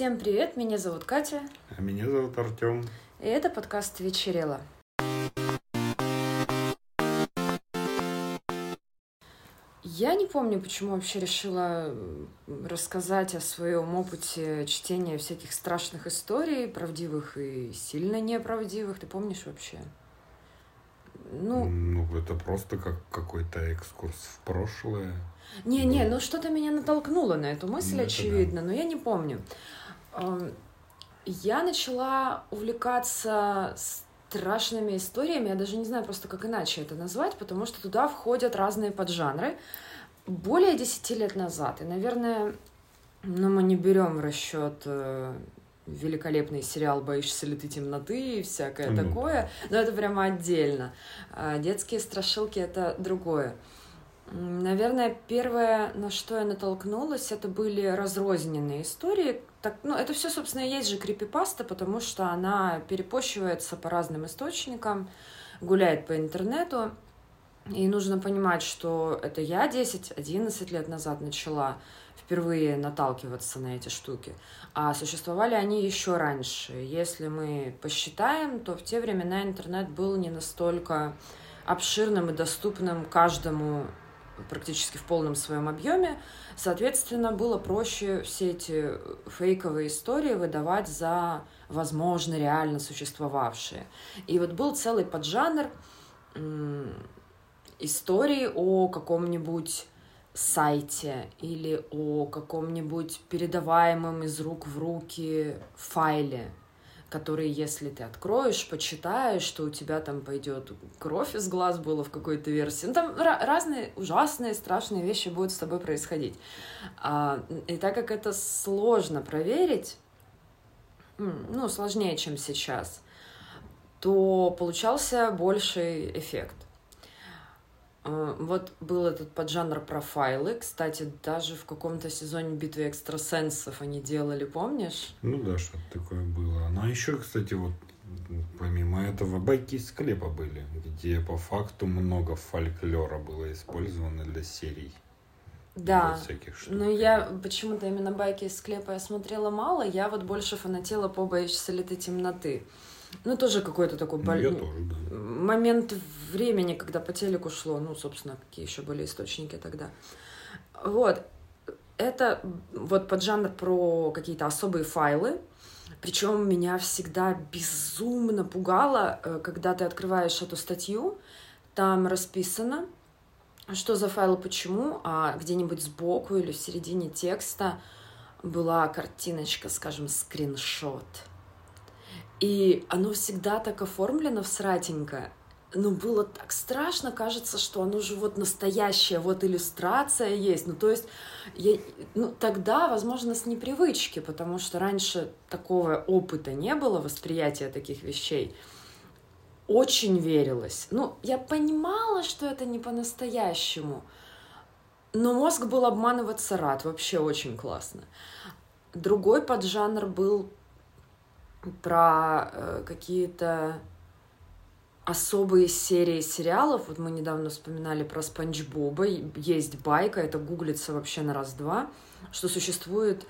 Всем привет, меня зовут Катя. А меня зовут Артем. И это подкаст «Вечерело». Я не помню, почему вообще решила рассказать о своем опыте чтения всяких страшных историй, правдивых и сильно неправдивых. Ты помнишь вообще? Ну, ну это просто как какой-то экскурс в прошлое. Не-не, ну что-то меня натолкнуло на эту мысль, ну, очевидно, да. но я не помню. Я начала увлекаться страшными историями, я даже не знаю просто, как иначе это назвать, потому что туда входят разные поджанры. Более десяти лет назад, и, наверное, ну, мы не берем в расчет э, великолепный сериал «Боишься ли ты темноты» и всякое mm. такое, но это прямо отдельно. А детские страшилки — это другое. Наверное, первое, на что я натолкнулась, это были разрозненные истории. Так, ну, это все, собственно, и есть же крипипаста, потому что она перепощивается по разным источникам, гуляет по интернету. И нужно понимать, что это я 10-11 лет назад начала впервые наталкиваться на эти штуки. А существовали они еще раньше. Если мы посчитаем, то в те времена интернет был не настолько обширным и доступным каждому практически в полном своем объеме. Соответственно, было проще все эти фейковые истории выдавать за, возможно, реально существовавшие. И вот был целый поджанр истории о каком-нибудь сайте или о каком-нибудь передаваемом из рук в руки файле, который, если ты откроешь, почитаешь, что у тебя там пойдет кровь из глаз было в какой-то версии. Ну, там разные ужасные, страшные вещи будут с тобой происходить. А, и так как это сложно проверить, ну, сложнее, чем сейчас, то получался больший эффект. А, вот был этот поджанр профайлы. Кстати, даже в каком-то сезоне битвы экстрасенсов они делали, помнишь? Ну да, что-то такое. Ну а еще, кстати, вот помимо этого байки из склепа были, где по факту много фольклора было использовано для серий. Да, но я почему-то именно байки из склепа я смотрела мало, я вот больше фанатела по «Боишься ли ты темноты». Ну, тоже какой-то такой ну, боль... тоже, да. момент времени, когда по телеку шло. Ну, собственно, какие еще были источники тогда. Вот. Это вот поджанр про какие-то особые файлы. Причем меня всегда безумно пугало, э, когда ты открываешь эту статью, там расписано, что за файлы почему, а где-нибудь сбоку или в середине текста была картиночка, скажем, скриншот — и оно всегда так оформлено в Но было так страшно, кажется, что оно же вот настоящее, вот иллюстрация есть. Ну, то есть, я, ну, тогда, возможно, с непривычки, потому что раньше такого опыта не было, восприятия таких вещей. Очень верилось. Ну, я понимала, что это не по-настоящему, но мозг был обманываться рад, вообще очень классно. Другой поджанр был про э, какие-то особые серии сериалов. Вот мы недавно вспоминали про Спанч Боба. Есть байка, это гуглится вообще на раз-два, что существует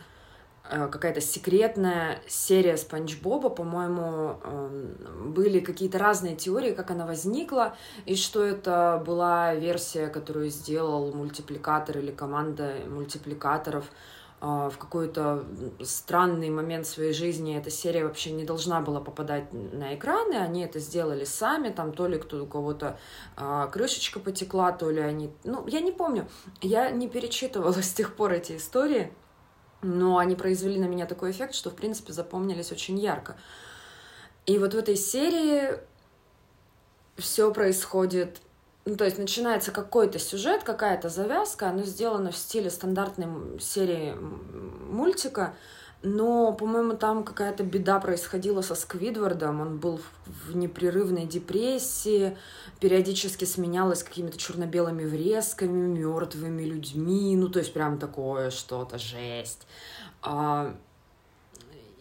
э, какая-то секретная серия Спанч Боба, по-моему, э, были какие-то разные теории, как она возникла, и что это была версия, которую сделал мультипликатор или команда мультипликаторов в какой-то странный момент своей жизни эта серия вообще не должна была попадать на экраны, они это сделали сами, там то ли кто у кого-то а, крышечка потекла, то ли они... Ну, я не помню, я не перечитывала с тех пор эти истории, но они произвели на меня такой эффект, что, в принципе, запомнились очень ярко. И вот в этой серии все происходит ну, то есть начинается какой-то сюжет, какая-то завязка, оно сделано в стиле стандартной серии мультика, но, по-моему, там какая-то беда происходила со Сквидвардом. Он был в непрерывной депрессии, периодически сменялось какими-то черно-белыми врезками, мертвыми людьми. Ну, то есть прям такое что-то, жесть. А,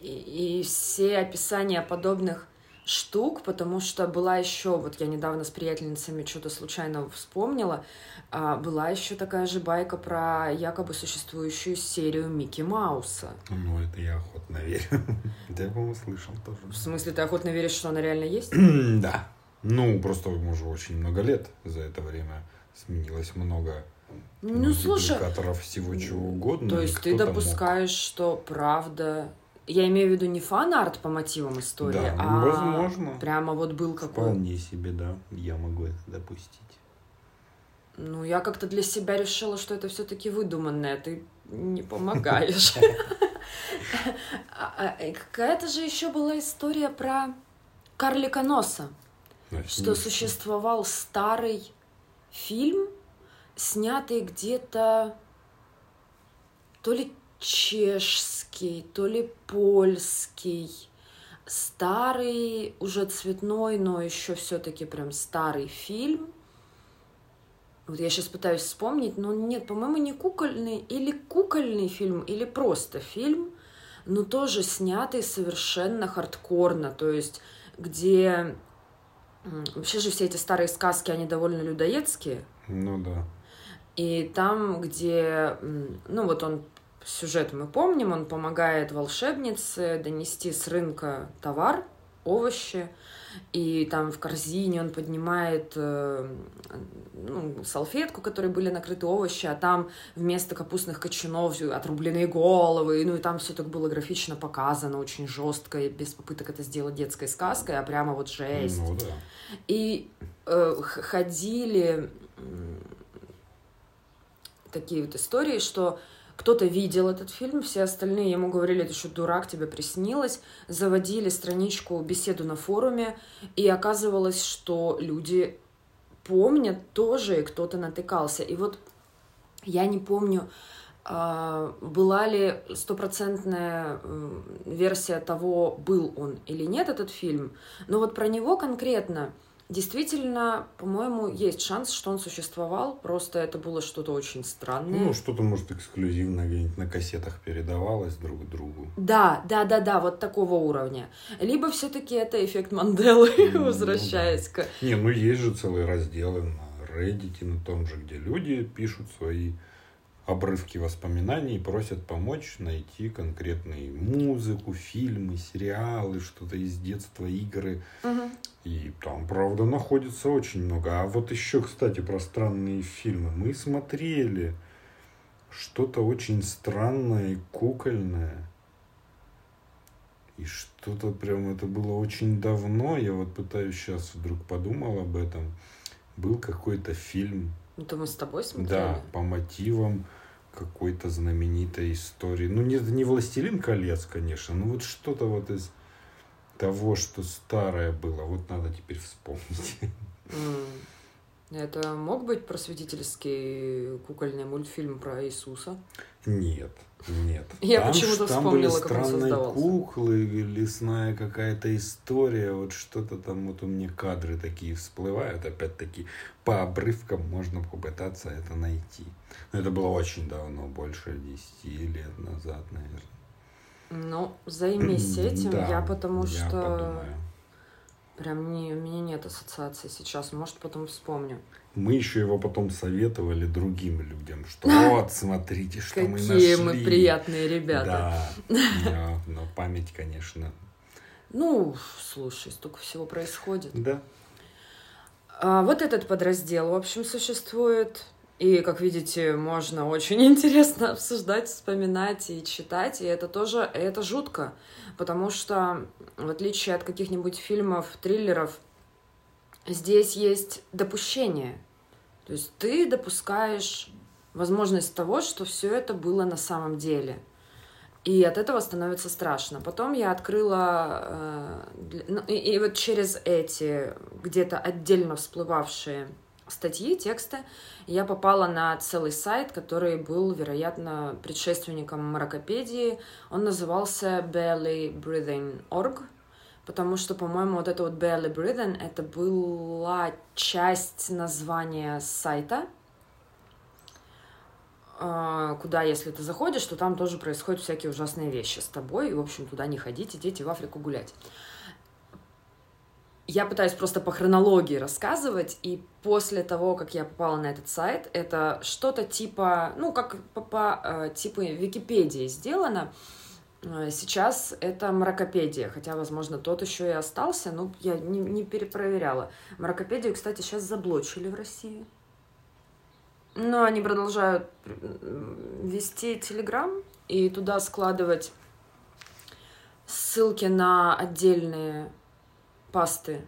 и, и все описания подобных штук, потому что была еще, вот я недавно с приятельницами что-то случайно вспомнила, а, была еще такая же байка про якобы существующую серию Микки Мауса. Ну, это я охотно верю. Да, я, по-моему, слышал тоже. В смысле, ты охотно веришь, что она реально есть? Да. Ну, просто уже очень много лет за это время сменилось много ну, слушай, всего чего угодно. То есть ты допускаешь, мог. что правда я имею в виду не фан-арт по мотивам истории, да, а возможно. прямо вот был какой Вполне себе, да. Я могу это допустить. Ну, я как-то для себя решила, что это все-таки выдуманное. Ты не помогаешь. А, а, какая-то же еще была история про карлика носа. Что существовал старый фильм, снятый где-то то ли чешский, то ли польский, старый, уже цветной, но еще все-таки прям старый фильм. Вот я сейчас пытаюсь вспомнить, но нет, по-моему, не кукольный, или кукольный фильм, или просто фильм, но тоже снятый совершенно хардкорно, то есть где вообще же все эти старые сказки, они довольно людоедские. Ну да. И там, где, ну вот он сюжет мы помним, он помогает волшебнице донести с рынка товар, овощи, и там в корзине он поднимает э, ну, салфетку, которой были накрыты овощи, а там вместо капустных кочанов отрубленные головы, ну и там все так было графично показано, очень жестко, и без попыток это сделать детской сказкой, а прямо вот жесть. Ну, да. И э, ходили такие вот истории, что кто-то видел этот фильм, все остальные ему говорили, ты что, дурак, тебе приснилось, заводили страничку беседу на форуме, и оказывалось, что люди помнят тоже, и кто-то натыкался. И вот я не помню, а, была ли стопроцентная версия того, был он или нет этот фильм, но вот про него конкретно – Действительно, по-моему, есть шанс, что он существовал, просто это было что-то очень странное. Ну, что-то, может, эксклюзивно где-нибудь на кассетах передавалось друг другу. Да, да, да, да, вот такого уровня. Либо все-таки это эффект Манделы, ну, возвращаясь к... Не, ну есть же целые разделы на Reddit, на том же, где люди пишут свои обрывки воспоминаний просят помочь найти конкретную музыку, фильмы, сериалы, что-то из детства, игры. Угу. И там, правда, находится очень много. А вот еще, кстати, про странные фильмы. Мы смотрели что-то очень странное и кукольное. И что-то прям, это было очень давно. Я вот пытаюсь сейчас вдруг подумал об этом. Был какой-то фильм. Это мы с тобой смотрели? Да, по мотивам какой-то знаменитой истории. Ну, не, не «Властелин колец», конечно, но вот что-то вот из того, что старое было. Вот надо теперь вспомнить. Это мог быть просветительский кукольный мультфильм про Иисуса? Нет, нет. Я почему-то вспомнила, как он создавался. куклы, лесная какая-то история, вот что-то там, вот у меня кадры такие всплывают, опять-таки по обрывкам можно попытаться это найти. Но это было очень давно, больше 10 лет назад, наверное. Ну, займись этим, да, я потому я что подумаю. прям не, у меня нет ассоциации сейчас, может потом вспомню. Мы еще его потом советовали другим людям, что вот, смотрите, что мы нашли. Какие мы приятные ребята. Да, но память, конечно. Ну, слушай, столько всего происходит. Да. А, вот этот подраздел, в общем, существует. И, как видите, можно очень интересно обсуждать, вспоминать и читать. И это тоже, это жутко. Потому что, в отличие от каких-нибудь фильмов, триллеров, здесь есть допущение. То есть ты допускаешь возможность того, что все это было на самом деле. И от этого становится страшно. Потом я открыла, э, ну, и, и вот через эти где-то отдельно всплывавшие статьи, тексты, я попала на целый сайт, который был, вероятно, предшественником Маракопедии. Он назывался bellybreathing.org, потому что, по-моему, вот это вот belly breathing, это была часть названия сайта, а, куда, если ты заходишь, то там тоже происходят всякие ужасные вещи с тобой, и, в общем, туда не ходите, дети в Африку гулять. я пытаюсь просто по хронологии рассказывать, и после того, как я попала на этот сайт, это что-то типа, ну, как по, по э, типу Википедии сделано. Э, сейчас это Мракопедия, хотя, возможно, тот еще и остался, но я не, не перепроверяла. Мракопедию, кстати, сейчас заблочили в России. Но они продолжают вести Телеграм и туда складывать ссылки на отдельные пасты.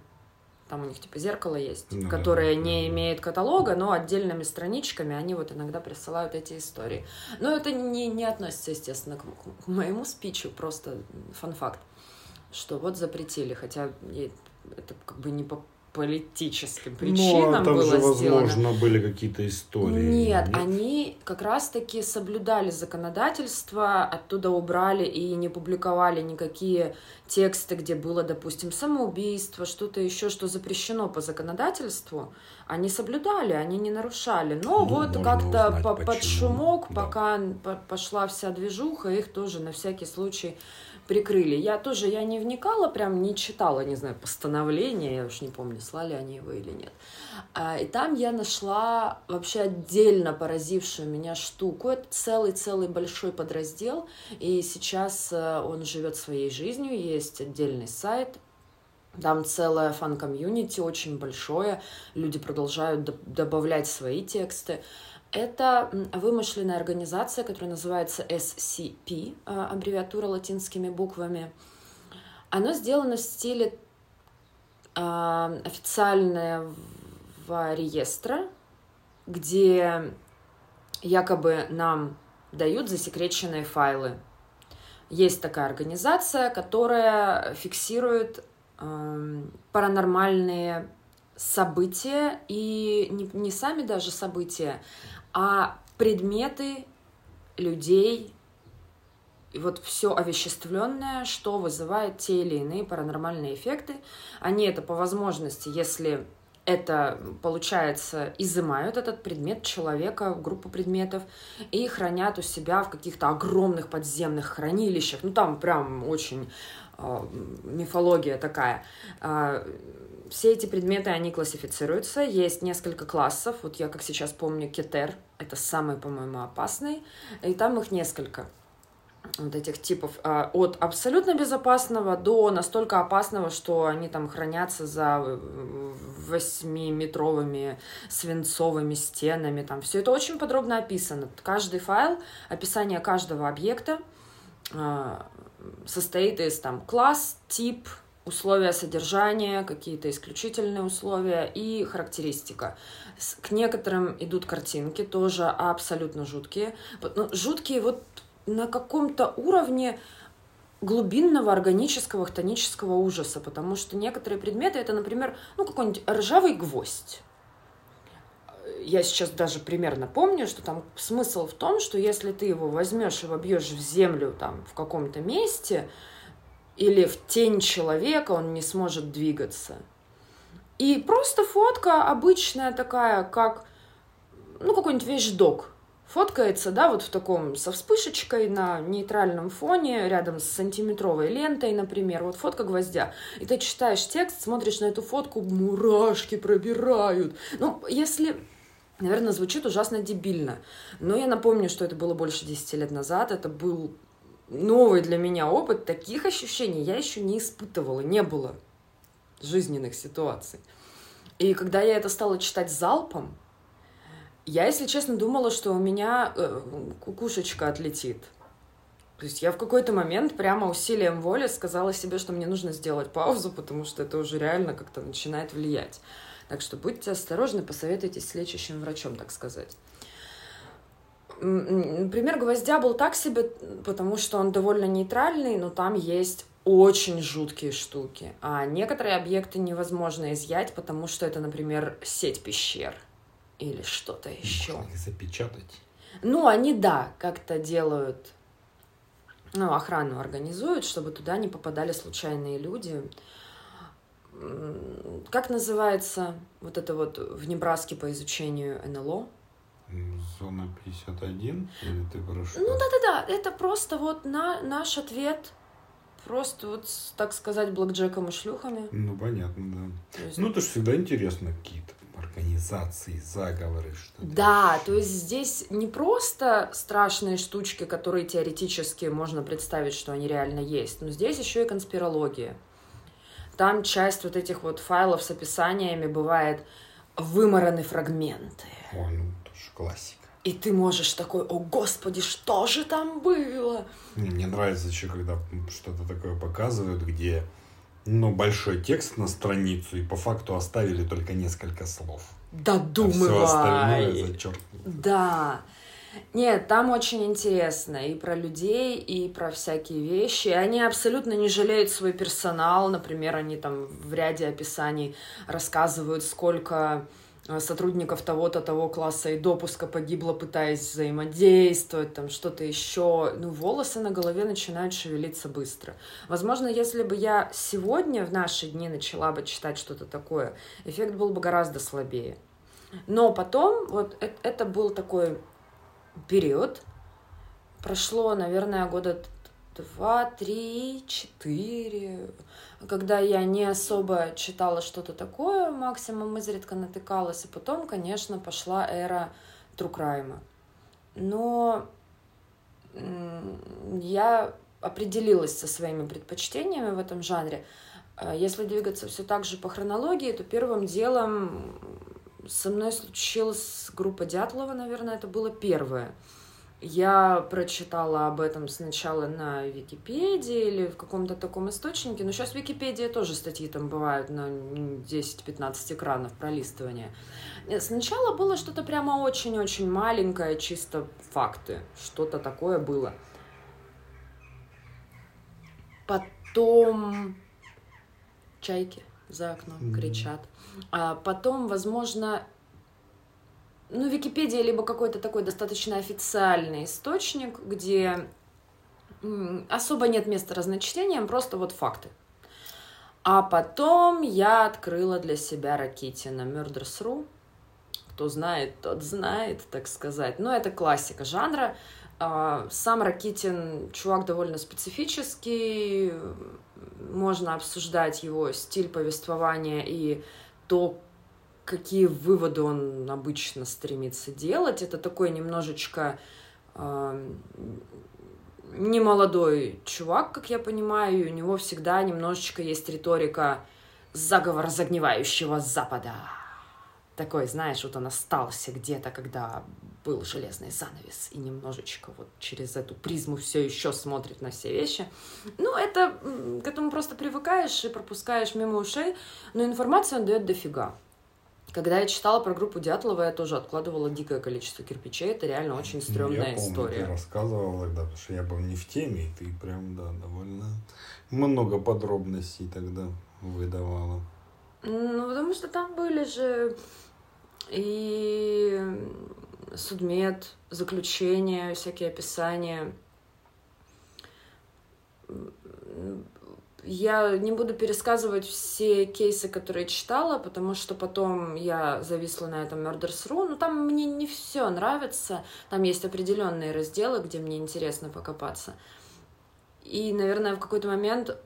Там у них типа зеркало есть, ну, которое да, не имеет каталога, но отдельными страничками они вот иногда присылают эти истории. Но это не, не относится, естественно, к, к моему спичу, просто фан-факт, что вот запретили, хотя это как бы не по политическим причинам ну, а там было же, возможно, сделано. были какие-то истории. Нет, нет, они как раз-таки соблюдали законодательство, оттуда убрали и не публиковали никакие тексты, где было, допустим, самоубийство, что-то еще, что запрещено по законодательству. Они соблюдали, они не нарушали. Но ну, вот как-то по под шумок, да. пока пошла вся движуха, их тоже на всякий случай прикрыли. Я тоже, я не вникала, прям не читала, не знаю, постановления, я уж не помню, слали они его или нет. А, и там я нашла вообще отдельно поразившую меня штуку. Это целый-целый большой подраздел, и сейчас э, он живет своей жизнью, есть отдельный сайт, там целое фан-комьюнити очень большое, люди продолжают добавлять свои тексты. Это вымышленная организация, которая называется SCP, а, аббревиатура латинскими буквами. Оно сделано в стиле э, официального реестра, где якобы нам дают засекреченные файлы. Есть такая организация, которая фиксирует э, паранормальные события и не, не сами даже события, а предметы людей, и вот все овеществленное, что вызывает те или иные паранормальные эффекты. Они это по возможности, если это, получается, изымают этот предмет человека, группу предметов, и хранят у себя в каких-то огромных подземных хранилищах. Ну, там прям очень э, мифология такая. Э, все эти предметы, они классифицируются. Есть несколько классов. Вот я, как сейчас помню, кетер. Это самый, по-моему, опасный. И там их несколько вот этих типов а, от абсолютно безопасного до настолько опасного, что они там хранятся за восьмиметровыми свинцовыми стенами. Там все это очень подробно описано. Каждый файл, описание каждого объекта а, состоит из там класс, тип, условия содержания, какие-то исключительные условия и характеристика. К некоторым идут картинки, тоже абсолютно жуткие. Ну, жуткие вот на каком-то уровне глубинного органического хтонического ужаса, потому что некоторые предметы это, например, ну какой-нибудь ржавый гвоздь. Я сейчас даже примерно помню, что там смысл в том, что если ты его возьмешь и вобьешь в землю там в каком-то месте, или в тень человека он не сможет двигаться. И просто фотка обычная такая, как, ну, какой-нибудь вещдок. Фоткается, да, вот в таком, со вспышечкой на нейтральном фоне, рядом с сантиметровой лентой, например, вот фотка гвоздя. И ты читаешь текст, смотришь на эту фотку, мурашки пробирают. Ну, если Наверное, звучит ужасно дебильно. Но я напомню, что это было больше 10 лет назад. Это был новый для меня опыт, таких ощущений я еще не испытывала, не было жизненных ситуаций. И когда я это стала читать залпом, я, если честно, думала, что у меня э, кукушечка отлетит. То есть я в какой-то момент прямо усилием воли сказала себе, что мне нужно сделать паузу, потому что это уже реально как-то начинает влиять. Так что будьте осторожны, посоветуйтесь с лечащим врачом, так сказать. Пример гвоздя был так себе, потому что он довольно нейтральный, но там есть очень жуткие штуки. А некоторые объекты невозможно изъять, потому что это, например, сеть пещер или что-то еще. Можно их запечатать. Ну, они, да, как-то делают, ну, охрану организуют, чтобы туда не попадали случайные люди. Как называется вот это вот в Небраске по изучению НЛО? Зона 51? Или ты про Ну да-да-да, это просто вот на, наш ответ просто вот, так сказать, блэкджеком и шлюхами. Ну, понятно, да. То есть- Ну, это же всегда интересно, какие-то организации, заговоры, что Да, то есть здесь не просто страшные штучки, которые теоретически можно представить, что они реально есть, но здесь еще и конспирология. Там часть вот этих вот файлов с описаниями бывает вымораны фрагменты. Ой, ну, тоже классика. И ты можешь такой, о господи, что же там было? Не, Мне нравится еще, когда что-то такое показывают, где ну, большой текст на страницу, и по факту оставили только несколько слов. А все остальное Додумывай. зачеркнуто. Да. Нет, там очень интересно и про людей, и про всякие вещи. Они абсолютно не жалеют свой персонал. Например, они там в ряде описаний рассказывают, сколько сотрудников того-то, того класса и допуска погибло, пытаясь взаимодействовать, там что-то еще. Ну, волосы на голове начинают шевелиться быстро. Возможно, если бы я сегодня, в наши дни, начала бы читать что-то такое, эффект был бы гораздо слабее. Но потом, вот э- это был такой период, прошло, наверное, года два, три, четыре, когда я не особо читала что-то такое, максимум изредка натыкалась, и потом, конечно, пошла эра Трукрайма. Но я определилась со своими предпочтениями в этом жанре. Э, Если двигаться все так же по хронологии, то первым делом со мной случилась группа Дятлова, наверное, это было первое. Я прочитала об этом сначала на Википедии или в каком-то таком источнике, но сейчас Википедия тоже статьи там бывают на 10-15 экранов пролистывания. Э, Сначала было что-то прямо очень-очень маленькое, чисто факты, что-то такое было. Потом чайки за окном кричат. А потом, возможно, ну, Википедия либо какой-то такой достаточно официальный источник, где особо нет места разночтениям, просто вот факты. А потом я открыла для себя Ракитина Murders.ru. Кто знает, тот знает, так сказать. Но это классика жанра. А, Сам Ракитин чувак довольно специфический. Можно обсуждать его стиль повествования и то, какие выводы он обычно стремится делать. Это такой немножечко э, немолодой чувак, как я понимаю, и у него всегда немножечко есть риторика заговор загнивающего Запада. Такой, знаешь, вот он остался где-то, когда был железный занавес, и немножечко вот через эту призму все еще смотрит на все вещи. Ну, это к этому просто привыкаешь и пропускаешь мимо ушей, но информацию он дает дофига. Когда я читала про группу Дятлова, я тоже откладывала дикое количество кирпичей. Это реально очень Ну, стрёмная я помню, история. ты рассказывал тогда, потому что я был не в теме, и ты прям, да, довольно много подробностей тогда выдавала. Ну, потому что там были же и судмед, заключения, всякие описания. Я не буду пересказывать все кейсы, которые читала, потому что потом я зависла на этом Murders.ru. Ну, там мне не все нравится. Там есть определенные разделы, где мне интересно покопаться. И, наверное, в какой-то момент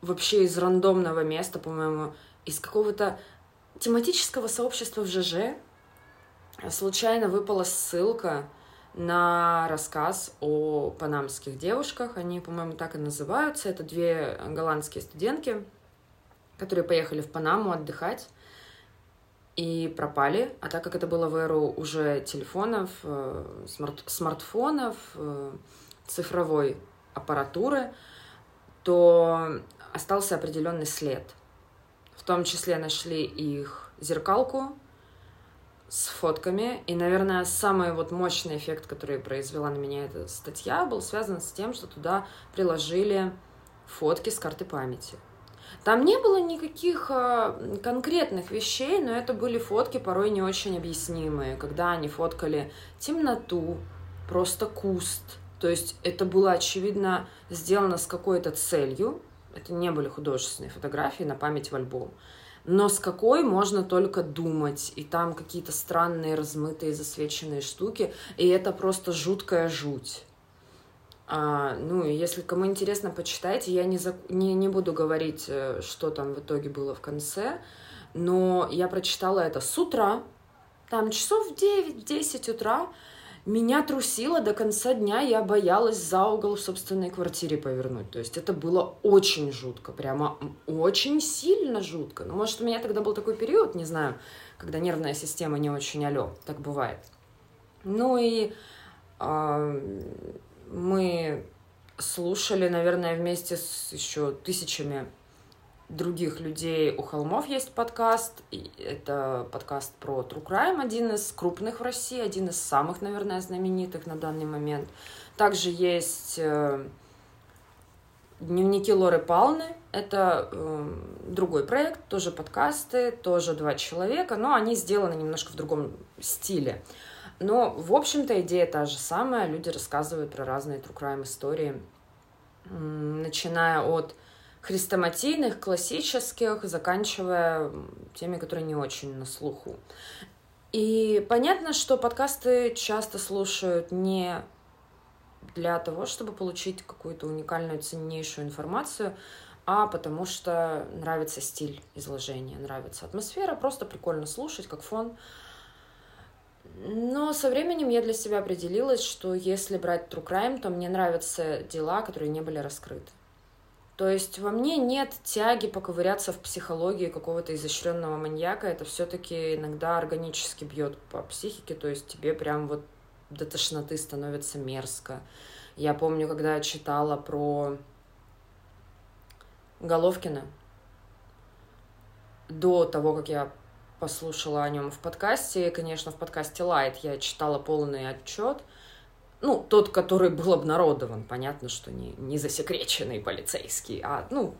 вообще из рандомного места, по-моему, из какого-то тематического сообщества в ЖЖ случайно выпала ссылка на рассказ о панамских девушках. Они, по-моему, так и называются. Это две голландские студентки, которые поехали в Панаму отдыхать и пропали. А так как это было в эру уже телефонов, э, смарт- смартфонов, э, цифровой аппаратуры, то остался определенный след. В том числе нашли их зеркалку с фотками. И, наверное, самый вот мощный эффект, который произвела на меня эта статья, был связан с тем, что туда приложили фотки с карты памяти. Там не было никаких э, конкретных вещей, но это были фотки порой не очень объяснимые, когда они фоткали темноту, просто куст. То есть это было, очевидно, сделано с какой-то целью. Это не были художественные фотографии на память в альбом. Но с какой можно только думать. И там какие-то странные, размытые, засвеченные штуки. И это просто жуткая жуть. А, ну, если кому интересно, почитайте. Я не, за... не, не буду говорить, э, что там в итоге было в конце, но я прочитала это с утра, там часов в 9-10 утра. Меня трусило до конца дня, я боялась за угол в собственной квартире повернуть. То есть это было очень жутко, прямо очень сильно жутко. Ну, может, у меня тогда был такой период, не знаю, когда нервная система не очень алё, так бывает. Ну и э, мы слушали, наверное, вместе с еще тысячами других людей у холмов есть подкаст. И это подкаст про True Crime, один из крупных в России, один из самых, наверное, знаменитых на данный момент. Также есть э, дневники Лоры Палны. Это э, другой проект, тоже подкасты, тоже два человека, но они сделаны немножко в другом стиле. Но, в общем-то, идея та же самая. Люди рассказывают про разные true crime истории, начиная от хрестоматийных, классических, заканчивая теми, которые не очень на слуху. И понятно, что подкасты часто слушают не для того, чтобы получить какую-то уникальную, ценнейшую информацию, а потому что нравится стиль изложения, нравится атмосфера, просто прикольно слушать, как фон. Но со временем я для себя определилась, что если брать true crime, то мне нравятся дела, которые не были раскрыты. То есть во мне нет тяги поковыряться в психологии какого-то изощренного маньяка. Это все-таки иногда органически бьет по психике. То есть тебе прям вот до тошноты становится мерзко. Я помню, когда я читала про Головкина, до того, как я послушала о нем в подкасте, конечно, в подкасте Light я читала полный отчет, ну, тот, который был обнародован, понятно, что не, не засекреченный полицейский, а, ну,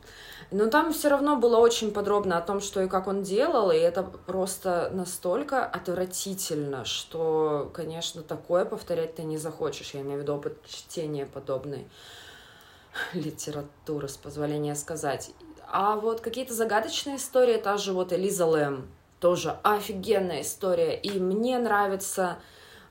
но там все равно было очень подробно о том, что и как он делал, и это просто настолько отвратительно, что, конечно, такое повторять ты не захочешь. Я имею в виду опыт чтения подобной литературы, с позволения сказать. А вот какие-то загадочные истории, та же вот Элиза Лэм, тоже офигенная история, и мне нравится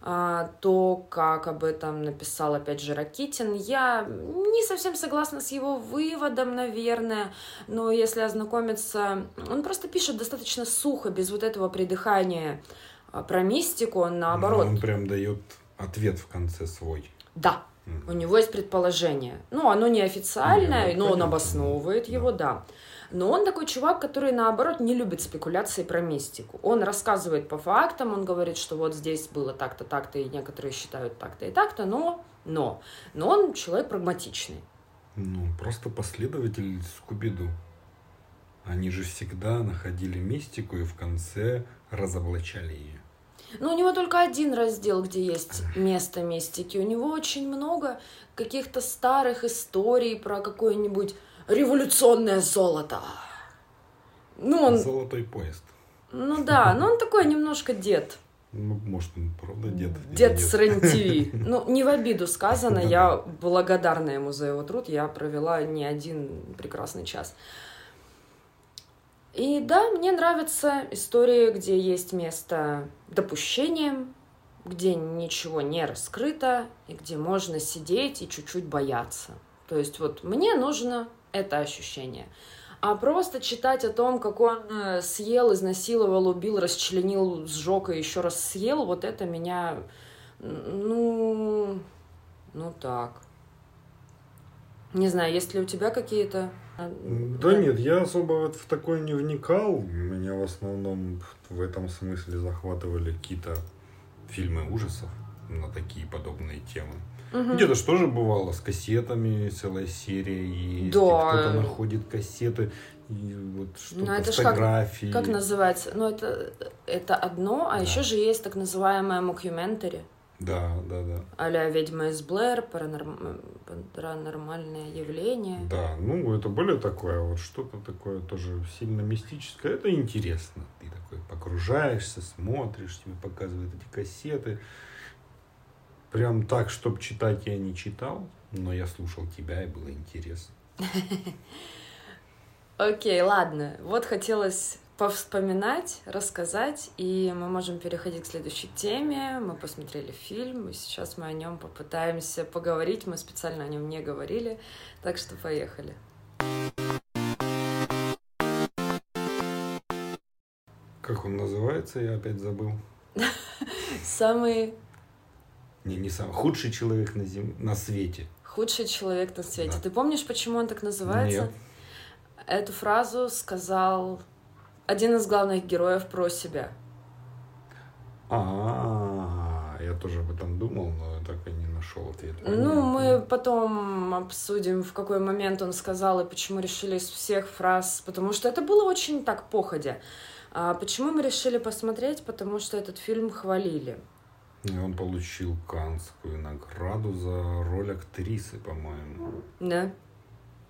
то, как об этом написал, опять же, Ракитин. Я не совсем согласна с его выводом, наверное, но если ознакомиться... Он просто пишет достаточно сухо, без вот этого придыхания а, про мистику, он наоборот... Но он прям дает ответ в конце свой. Да, у него есть предположение. Ну, оно неофициальное, ну, но он обосновывает да. его, да. Но он такой чувак, который, наоборот, не любит спекуляции про мистику. Он рассказывает по фактам, он говорит, что вот здесь было так-то, так-то, и некоторые считают так-то и так-то, но, но, но он человек прагматичный. Ну, просто последователь Скубиду. Они же всегда находили мистику и в конце разоблачали ее. Ну, у него только один раздел, где есть место мистики. У него очень много каких-то старых историй про какое-нибудь революционное золото. Ну, он... Золотой поезд. Ну да, но он такой немножко дед. Ну, может, он правда дед. Дед с рен Ну, не в обиду сказано, я благодарна ему за его труд, я провела не один прекрасный час. И да, мне нравятся истории, где есть место допущениям, где ничего не раскрыто, и где можно сидеть и чуть-чуть бояться. То есть вот мне нужно это ощущение. А просто читать о том, как он э, съел, изнасиловал, убил, расчленил, сжег и еще раз съел, вот это меня, ну, ну так. Не знаю, есть ли у тебя какие-то... А, да нет, я особо вот в такое не вникал. Меня в основном в этом смысле захватывали какие-то фильмы ужасов на такие подобные темы. Угу. Где-то что же бывало с кассетами, целая серия есть. Да. Кто-то находит кассеты, и вот что-то, ну, это фотографии. Как, как называется? Ну, это, это одно, а да. еще же есть так называемая мокюментари. Да, да, да. А-ля «Ведьма из Блэр», паранорм... «Паранормальное явление». Да, ну, это более такое, вот что-то такое тоже сильно мистическое. Это интересно. Ты такой погружаешься, смотришь, тебе показывают эти кассеты. Прям так, чтобы читать я не читал, но я слушал тебя, и было интересно. Окей, ладно. Вот хотелось повспоминать, рассказать, и мы можем переходить к следующей теме. Мы посмотрели фильм, и сейчас мы о нем попытаемся поговорить. Мы специально о нем не говорили, так что поехали. Как он называется, я опять забыл. Самый... Не, не самый. Худший человек на, зем... на свете. Худший человек на свете. Да. Ты помнишь, почему он так называется? Нет. Эту фразу сказал один из главных героев про себя. А, я тоже об этом думал, но так и не нашел ответ. Ну, мы потом обсудим, в какой момент он сказал и почему решили из всех фраз, потому что это было очень так походя. А почему мы решили посмотреть? Потому что этот фильм хвалили. И он получил Канскую награду за роль актрисы, по-моему. Да.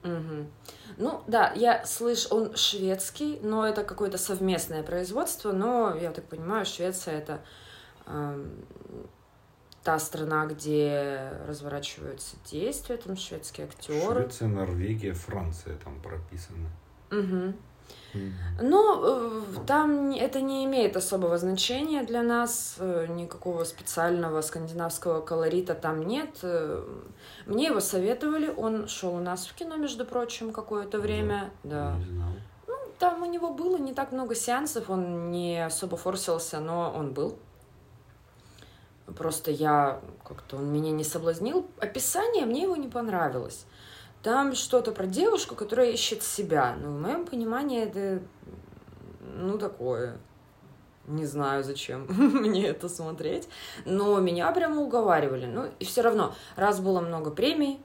Угу. Ну да, я слышу, он шведский, но это какое-то совместное производство, но я так понимаю, Швеция это э, та страна, где разворачиваются действия, там шведские актеры. Швеция, Норвегия, Франция там прописаны. Угу. Ну, э, там это не имеет особого значения для нас, э, никакого специального скандинавского колорита там нет. Э, мне его советовали, он шел у нас в кино, между прочим, какое-то время. Да. Ну, там у него было не так много сеансов, он не особо форсился, но он был. Просто я как-то он меня не соблазнил. Описание мне его не понравилось. Там что-то про девушку, которая ищет себя. Ну, в моем понимании это, ну, такое. Не знаю, зачем мне это смотреть. Но меня прямо уговаривали. Ну, и все равно, раз было много премий,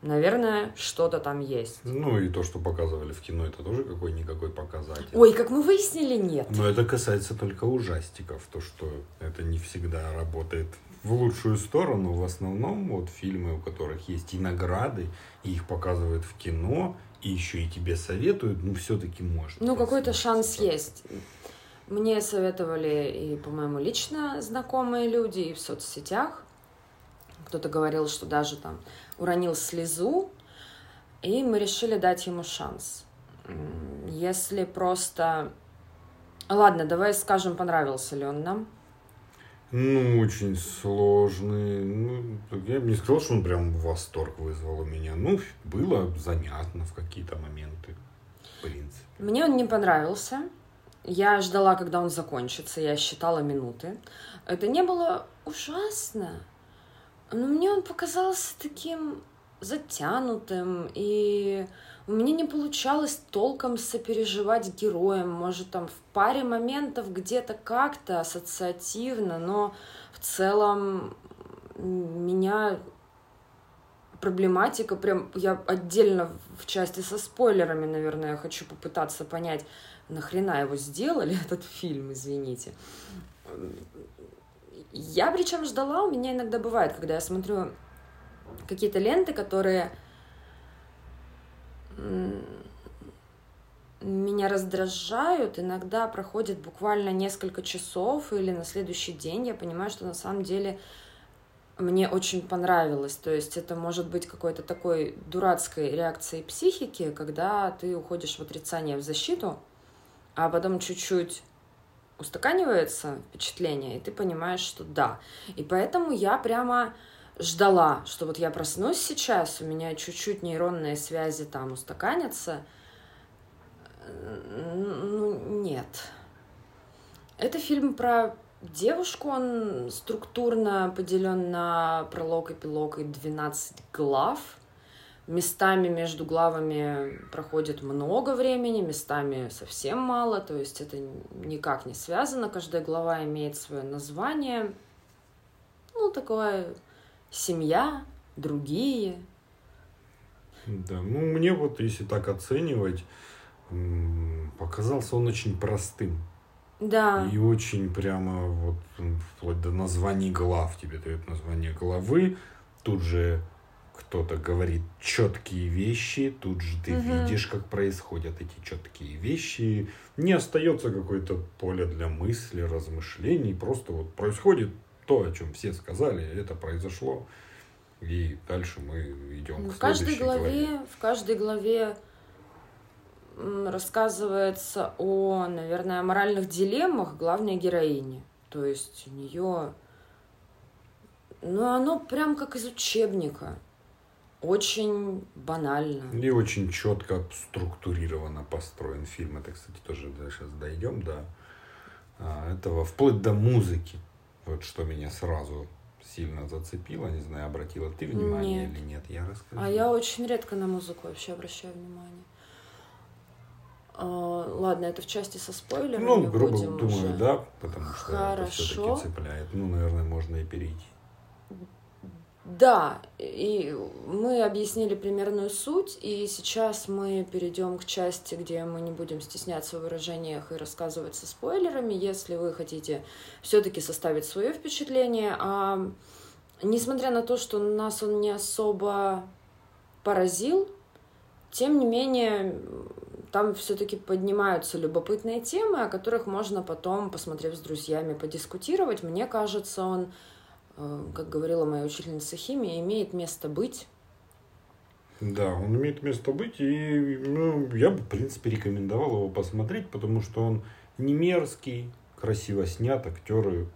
наверное, что-то там есть. Ну, и то, что показывали в кино, это тоже какой-никакой показатель. Ой, как мы выяснили, нет. Но это касается только ужастиков. То, что это не всегда работает в лучшую сторону. В основном вот фильмы, у которых есть и награды, и их показывают в кино, и еще и тебе советуют, ну, все-таки можно. Ну, какой-то шанс есть. Мне советовали и, по-моему, лично знакомые люди, и в соцсетях. Кто-то говорил, что даже там уронил слезу, и мы решили дать ему шанс. Если просто... Ладно, давай скажем, понравился ли он нам. Ну, очень сложный. Ну, я бы не сказал, что он прям восторг вызвал у меня. Ну, было занятно в какие-то моменты, в принципе. Мне он не понравился. Я ждала, когда он закончится. Я считала минуты. Это не было ужасно. Но мне он показался таким затянутым и у меня не получалось толком сопереживать героям. Может, там в паре моментов где-то как-то ассоциативно, но в целом меня проблематика прям... Я отдельно в части со спойлерами, наверное, хочу попытаться понять, нахрена его сделали, этот фильм, извините. Я причем ждала, у меня иногда бывает, когда я смотрю какие-то ленты, которые меня раздражают, иногда проходит буквально несколько часов или на следующий день я понимаю, что на самом деле мне очень понравилось. То есть это может быть какой-то такой дурацкой реакцией психики, когда ты уходишь в отрицание, в защиту, а потом чуть-чуть устаканивается впечатление, и ты понимаешь, что да. И поэтому я прямо ждала, что вот я проснусь сейчас, у меня чуть-чуть нейронные связи там устаканятся. Ну, нет. Это фильм про девушку, он структурно поделен на пролог, эпилог и 12 глав. Местами между главами проходит много времени, местами совсем мало, то есть это никак не связано. Каждая глава имеет свое название. Ну, такое семья, другие. Да, ну мне вот, если так оценивать, показался он очень простым. Да. И очень прямо вот вплоть до названий глав тебе дают название главы. Тут же кто-то говорит четкие вещи, тут же ты угу. видишь, как происходят эти четкие вещи. Не остается какое-то поле для мысли, размышлений. Просто вот происходит то, о чем все сказали, это произошло. И дальше мы идем в к каждой главе, главе. В каждой главе рассказывается о, наверное, моральных дилеммах главной героини. То есть у нее... Ну, оно прям как из учебника. Очень банально. И очень четко структурированно построен фильм. Это, кстати, тоже да, сейчас дойдем до а, этого, вплоть до музыки. Вот что меня сразу сильно зацепило, не знаю, обратила ты внимание нет. или нет, я расскажу. А я очень редко на музыку вообще обращаю внимание. А, ладно, это в части со спойлерами. Ну, грубо думаю, уже. да, потому что Хорошо. это все-таки цепляет. Ну, наверное, можно и перейти. Да, и мы объяснили примерную суть, и сейчас мы перейдем к части, где мы не будем стесняться в выражениях и рассказывать со спойлерами, если вы хотите все-таки составить свое впечатление. А несмотря на то, что нас он не особо поразил, тем не менее, там все-таки поднимаются любопытные темы, о которых можно потом, посмотрев с друзьями, подискутировать. Мне кажется, он как говорила моя учительница химии, имеет место быть. Да, он имеет место быть, и ну, я бы, в принципе, рекомендовал его посмотреть, потому что он не мерзкий, красиво снят, актеры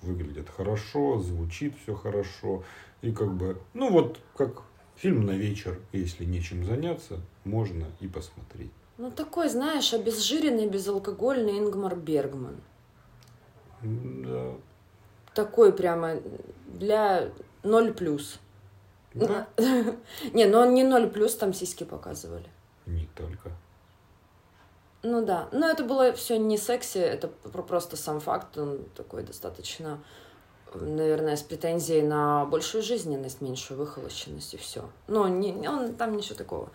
выглядят хорошо, звучит все хорошо, и как бы, ну вот, как фильм на вечер, если нечем заняться, можно и посмотреть. Ну, такой, знаешь, обезжиренный, безалкогольный Ингмар Бергман. Да, такой прямо для ноль плюс. Да? Не, но он не ноль плюс, там сиськи показывали. Не только. Ну да, но это было все не секси, это просто сам факт, он такой достаточно, наверное, с претензией на большую жизненность, меньшую выхолощенность и все. Но не, он, там ничего такого.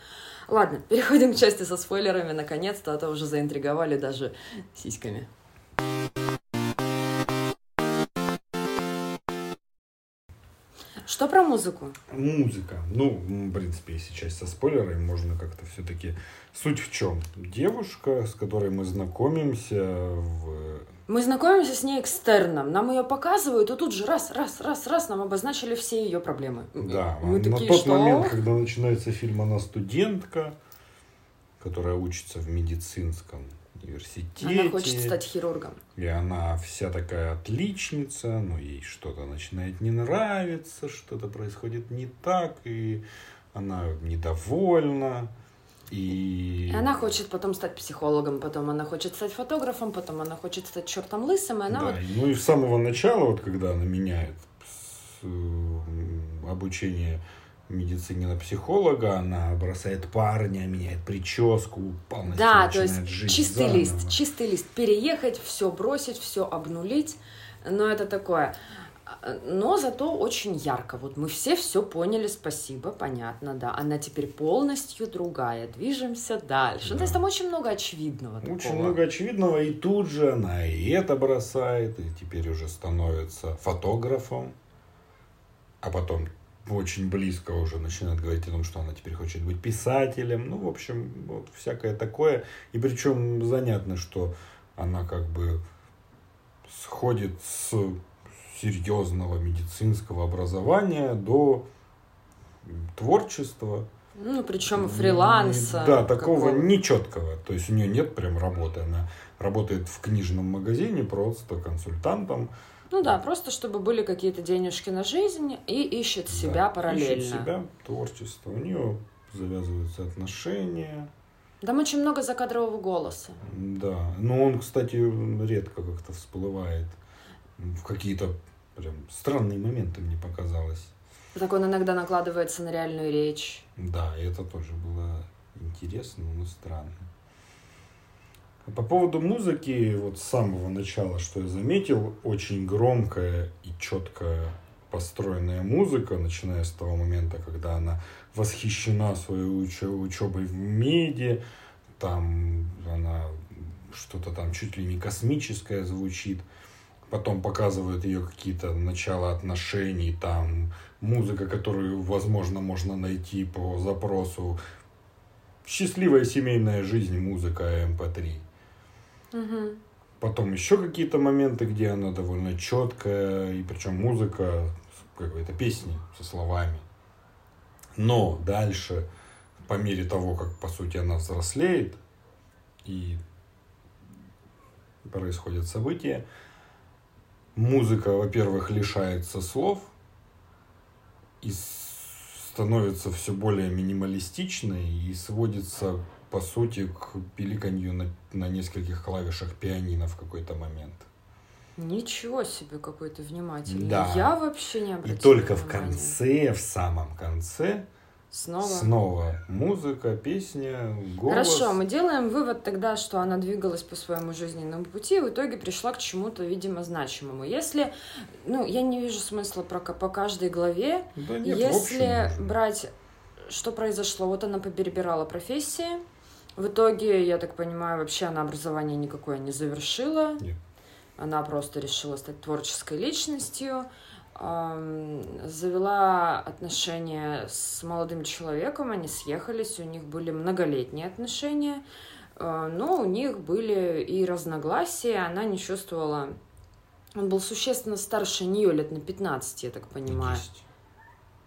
Ладно, переходим к части со спойлерами, наконец-то, а то уже заинтриговали даже сиськами. Что про музыку? Музыка. Ну, в принципе, если часть со спойлерами, можно как-то все-таки... Суть в чем? Девушка, с которой мы знакомимся в... Мы знакомимся с ней экстерном. Нам ее показывают, и тут же раз, раз, раз, раз нам обозначили все ее проблемы. Да, мы на такие, тот что? момент, когда начинается фильм, она студентка, которая учится в медицинском университете. Она хочет стать хирургом. И она вся такая отличница, но ей что-то начинает не нравиться, что-то происходит не так, и она недовольна. И... и она хочет потом стать психологом, потом она хочет стать фотографом, потом она хочет стать чертом лысым, и она да, вот... Ну и с самого начала, вот когда она меняет обучение медицине на психолога, она бросает парня, меняет прическу, полностью Да, то есть жить чистый заново. лист, чистый лист, переехать, все бросить, все обнулить, но это такое. Но зато очень ярко. Вот мы все все поняли, спасибо, понятно, да. Она теперь полностью другая. Движемся дальше. Да. Ну, то есть там очень много очевидного. Очень такого. много очевидного. И тут же она и это бросает, и теперь уже становится фотографом. А потом очень близко уже начинает говорить о том, что она теперь хочет быть писателем. Ну, в общем, вот всякое такое. И причем занятно, что она как бы сходит с серьезного медицинского образования до творчества. Ну, причем фриланса. Да, такого какого? нечеткого. То есть у нее нет прям работы. Она работает в книжном магазине просто консультантом. Ну да, просто чтобы были какие-то денежки на жизнь и ищет да, себя параллельно. Ищет себя, творчество. У нее завязываются отношения. Там очень много закадрового голоса. Да, но он, кстати, редко как-то всплывает. В какие-то прям странные моменты мне показалось. Так он иногда накладывается на реальную речь. Да, и это тоже было интересно, но странно. По поводу музыки, вот с самого начала, что я заметил, очень громкая и четкая построенная музыка, начиная с того момента, когда она восхищена своей учебой в меди, там она что-то там чуть ли не космическое звучит, потом показывают ее какие-то начала отношений, там музыка, которую, возможно, можно найти по запросу «Счастливая семейная жизнь. Музыка МП3». Угу. Потом еще какие-то моменты, где она довольно четкая, и причем музыка какой-то песни со словами. Но дальше, по мере того, как, по сути, она взрослеет, и происходят события. Музыка, во-первых, лишается слов и становится все более минималистичной и сводится, по сути, к пиликанью на, на нескольких клавишах пианино в какой-то момент. Ничего себе, какой то внимательный. Да. Я вообще не обратила И только в внимания. конце, в самом конце, Снова. снова музыка, песня, голос. Хорошо, мы делаем вывод тогда, что она двигалась по своему жизненному пути и в итоге пришла к чему-то, видимо, значимому. Если, ну, я не вижу смысла про, по каждой главе, Да нет, в если брать, что произошло, вот она перебирала профессии, в итоге, я так понимаю, вообще она образование никакое не завершила, Нет. она просто решила стать творческой личностью, завела отношения с молодым человеком, они съехались, у них были многолетние отношения, а, но у них были и разногласия, она не чувствовала... Он был существенно старше нее, лет на 15, я так понимаю. 10.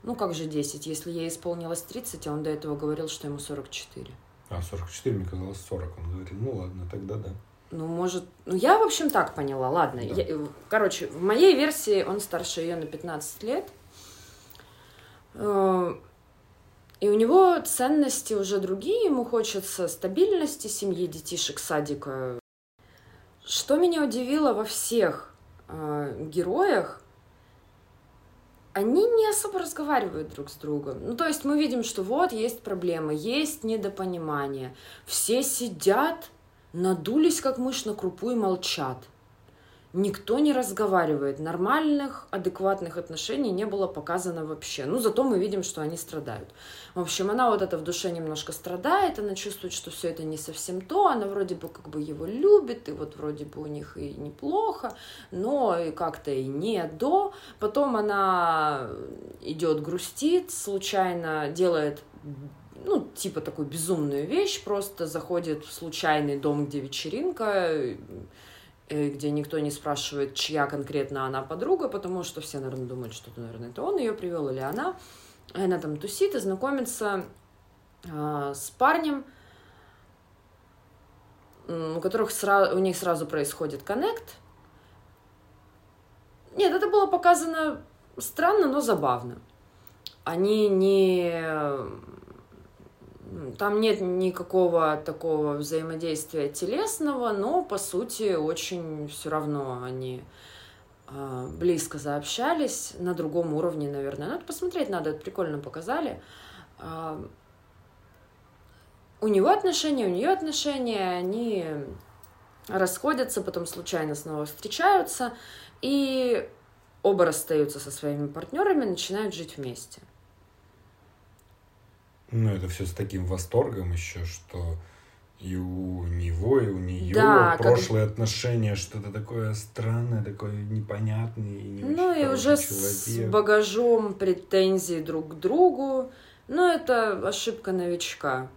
Ну как же 10, если ей исполнилось 30, а он до этого говорил, что ему 44. А, 44, мне казалось 40. Он говорит, ну ладно, тогда да. Ну, может... Ну, я, в общем, так поняла. Ладно. Да. Я- короче, в моей версии он старше ее на 15 лет. Э, И у него ценности уже другие. Ему хочется стабильности, семьи, детишек, садика. Что меня удивило во всех э, героях, они не особо разговаривают друг с другом. Ну, то есть мы видим, что вот есть проблемы, есть недопонимание. Все сидят, надулись, как мышь на крупу, и молчат. Никто не разговаривает. Нормальных, адекватных отношений не было показано вообще. Ну, зато мы видим, что они страдают. В общем, она вот это в душе немножко страдает, она чувствует, что все это не совсем то, она вроде бы как бы его любит, и вот вроде бы у них и неплохо, но и как-то и не до. Потом она идет грустит, случайно делает ну, типа такую безумную вещь, просто заходит в случайный дом, где вечеринка, где никто не спрашивает, чья конкретно она подруга, потому что все, наверное, думают, что, наверное, это он ее привел или она. Она там тусит и знакомится а, с парнем, у которых сра- у них сразу происходит коннект. Нет, это было показано странно, но забавно. Они не... Там нет никакого такого взаимодействия телесного, но, по сути, очень все равно они а, близко заобщались, на другом уровне, наверное. Надо посмотреть, надо, это прикольно показали. А, У него отношения, у нее отношения, они расходятся, потом случайно снова встречаются, и оба расстаются со своими партнерами, начинают жить вместе. Ну, это все с таким восторгом еще, что и у него, и у нее Да, как- прошлые отношения, что-то такое странное, такое непонятное и не Ну и уже хороший с человек. багажом претензий друг к другу. Но это ошибка новичка.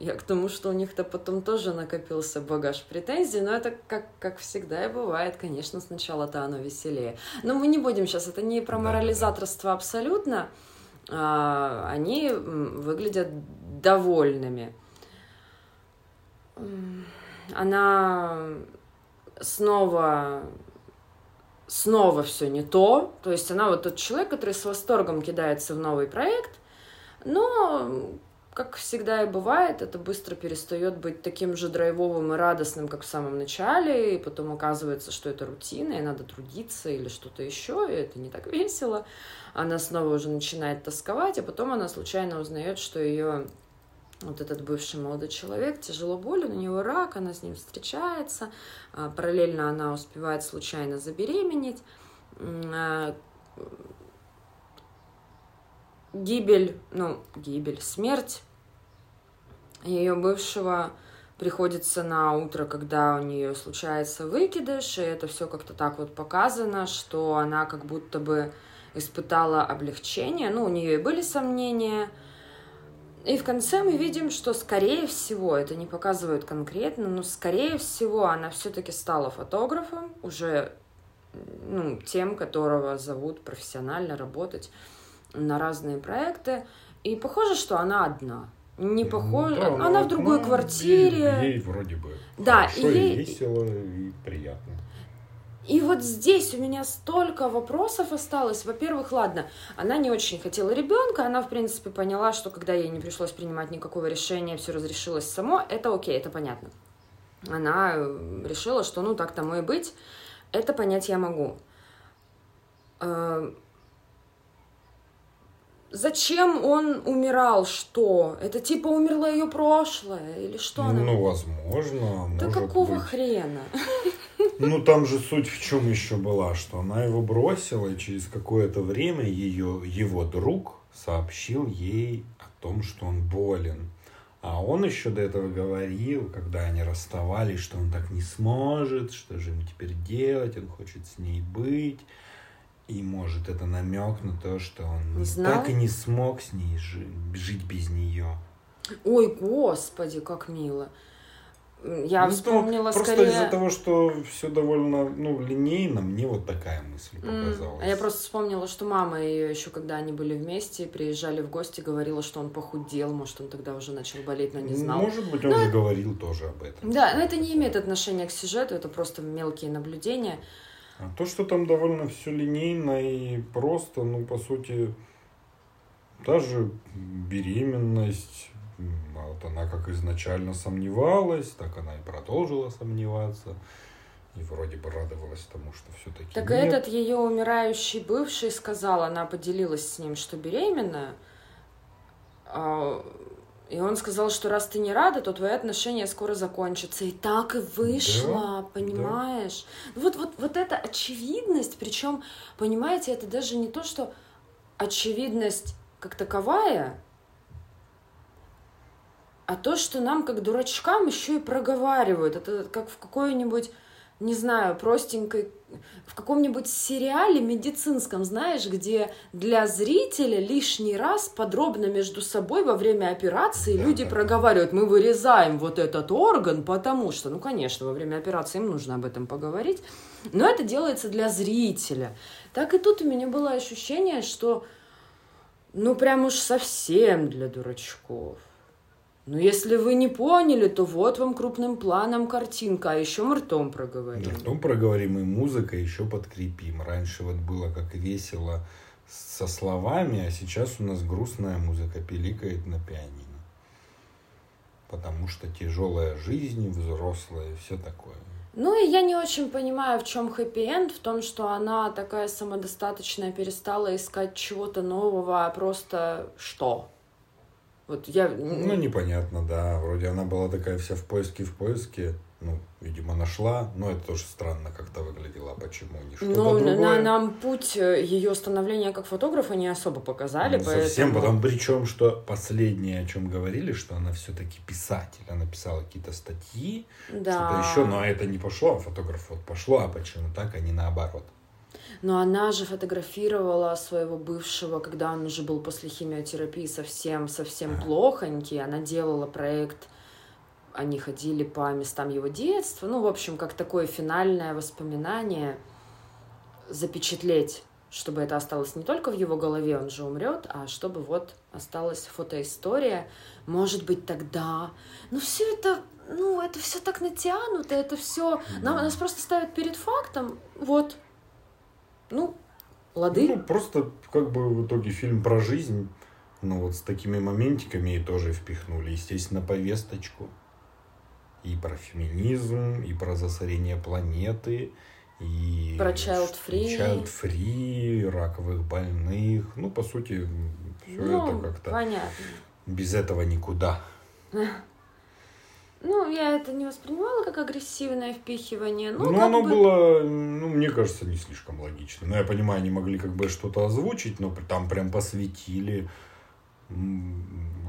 Я к тому, что у них-то потом тоже накопился багаж претензий, но это как, как всегда и бывает, конечно, сначала-то оно веселее. Но мы не будем сейчас, это не про Да-да-да. морализаторство абсолютно. А, они выглядят довольными. Она снова снова все не то. То есть она вот тот человек, который с восторгом кидается в новый проект, но, как всегда и бывает, это быстро перестает быть таким же драйвовым и радостным, как в самом начале, и потом оказывается, что это рутина, и надо трудиться или что-то еще, и это не так весело. Она снова уже начинает тосковать, а потом она случайно узнает, что ее вот этот бывший молодой человек тяжело болен, у него рак, она с ним встречается, а, параллельно она успевает случайно забеременеть. А, Гибель, ну, гибель, смерть ее бывшего приходится на утро, когда у нее случается выкидыш, и это все как-то так вот показано, что она как будто бы испытала облегчение, ну, у нее и были сомнения, и в конце мы видим, что, скорее всего, это не показывают конкретно, но, скорее всего, она все-таки стала фотографом, уже ну, тем, которого зовут профессионально работать на разные проекты. И похоже, что она одна. Не похожа. Да, она ну, в другой ну, квартире. Ей, ей вроде бы Да, хорошо, и ей- и весело, и приятно. И вот здесь у меня столько вопросов осталось. Во-первых, ладно, она не очень хотела ребенка, она, в принципе, поняла, что когда ей не пришлось принимать никакого решения, все разрешилось само, это окей, это понятно. Она э, решила, что ну так тому и быть, это понять я могу. Зачем он умирал? Что? Это типа умерло ее прошлое? Или что она? Ну, возможно, да какого быть. хрена? Ну, там же суть в чем еще была, что она его бросила, и через какое-то время ее, его друг сообщил ей о том, что он болен. А он еще до этого говорил, когда они расставались, что он так не сможет, что же ему теперь делать, он хочет с ней быть. И может это намек на то, что он Знал? так и не смог с ней жи- жить без нее. Ой, господи, как мило. Я Ну, вспомнила просто скорее... из-за того, что все довольно ну, линейно, мне вот такая мысль показалась. А я просто вспомнила, что мама ее еще, когда они были вместе, приезжали в гости, говорила, что он похудел, может, он тогда уже начал болеть, но не знал. Может быть, он Ну, же говорил тоже об этом. Да, но это не имеет отношения к сюжету, это просто мелкие наблюдения. А то, что там довольно все линейно и просто, ну, по сути, та же беременность, а вот она как изначально сомневалась, так она и продолжила сомневаться. И вроде бы радовалась тому, что все-таки Так нет. этот ее умирающий бывший сказал, она поделилась с ним, что беременна. А, И он сказал, что раз ты не рада, то твои отношения скоро закончатся. И так и вышло, Да, понимаешь? Вот, вот, вот эта очевидность, причем, понимаете, это даже не то, что очевидность как таковая, а то, что нам, как дурачкам, еще и проговаривают. Это как в какой-нибудь, не знаю, простенькой, в каком-нибудь сериале медицинском, знаешь, где для зрителя лишний раз подробно между собой во время операции Да, люди да. проговаривают, мы вырезаем вот этот орган, потому что, ну, конечно, во время операции им нужно об этом поговорить, но это делается для зрителя. Так и тут у меня было ощущение, что, ну, прям уж совсем для дурачков. Ну, если вы не поняли, то вот вам крупным планом картинка, а еще мы ртом проговорим. Ртом проговорим и музыкой еще подкрепим. Раньше вот было как весело со словами, а сейчас у нас грустная музыка пиликает на пианино. Потому что тяжелая жизнь, взрослая, все такое. Ну и я не очень понимаю, в чем хэппи-энд, в том, что она такая самодостаточная, перестала искать чего-то нового, а просто что? Вот я... Ну, непонятно, да. Вроде она была такая вся в поиске, в поиске. Ну, видимо, нашла. Но это тоже странно как-то выглядело. А Почему? Не что-то Ну, на- другое. нам путь ее становления как фотографа не особо показали, Ну, поэтому... Совсем потом, причем, что последнее, о чем говорили, что она все-таки писатель. Она писала какие-то статьи, Да. что-то еще, но это не пошло, а фотограф вот пошло, а почему так, а не наоборот. Но она же фотографировала своего бывшего, когда он уже был после химиотерапии совсем-совсем плохонький. Она делала проект, они ходили по местам его детства. Ну, в общем, как такое финальное воспоминание запечатлеть, чтобы это осталось не только в его голове, он же умрет, а чтобы вот осталась фотоистория. Может быть, тогда... Ну, все это ну, это все так натянуто, это все... Нам, нас просто ставят перед фактом, вот, ну, лады. Ну, просто как бы в итоге фильм про жизнь, ну вот с такими моментиками и тоже впихнули, естественно, повесточку. И про феминизм, и про засорение планеты, и... Про child free. Child free, раковых больных. Ну, по сути, все ну, это как-то понятно. без этого никуда. Ну, я это не воспринимала как агрессивное впихивание. Ну, Ну, как оно бы... было, ну, мне кажется, не слишком логично. Ну, я понимаю, они могли как бы что-то озвучить, но там прям посвятили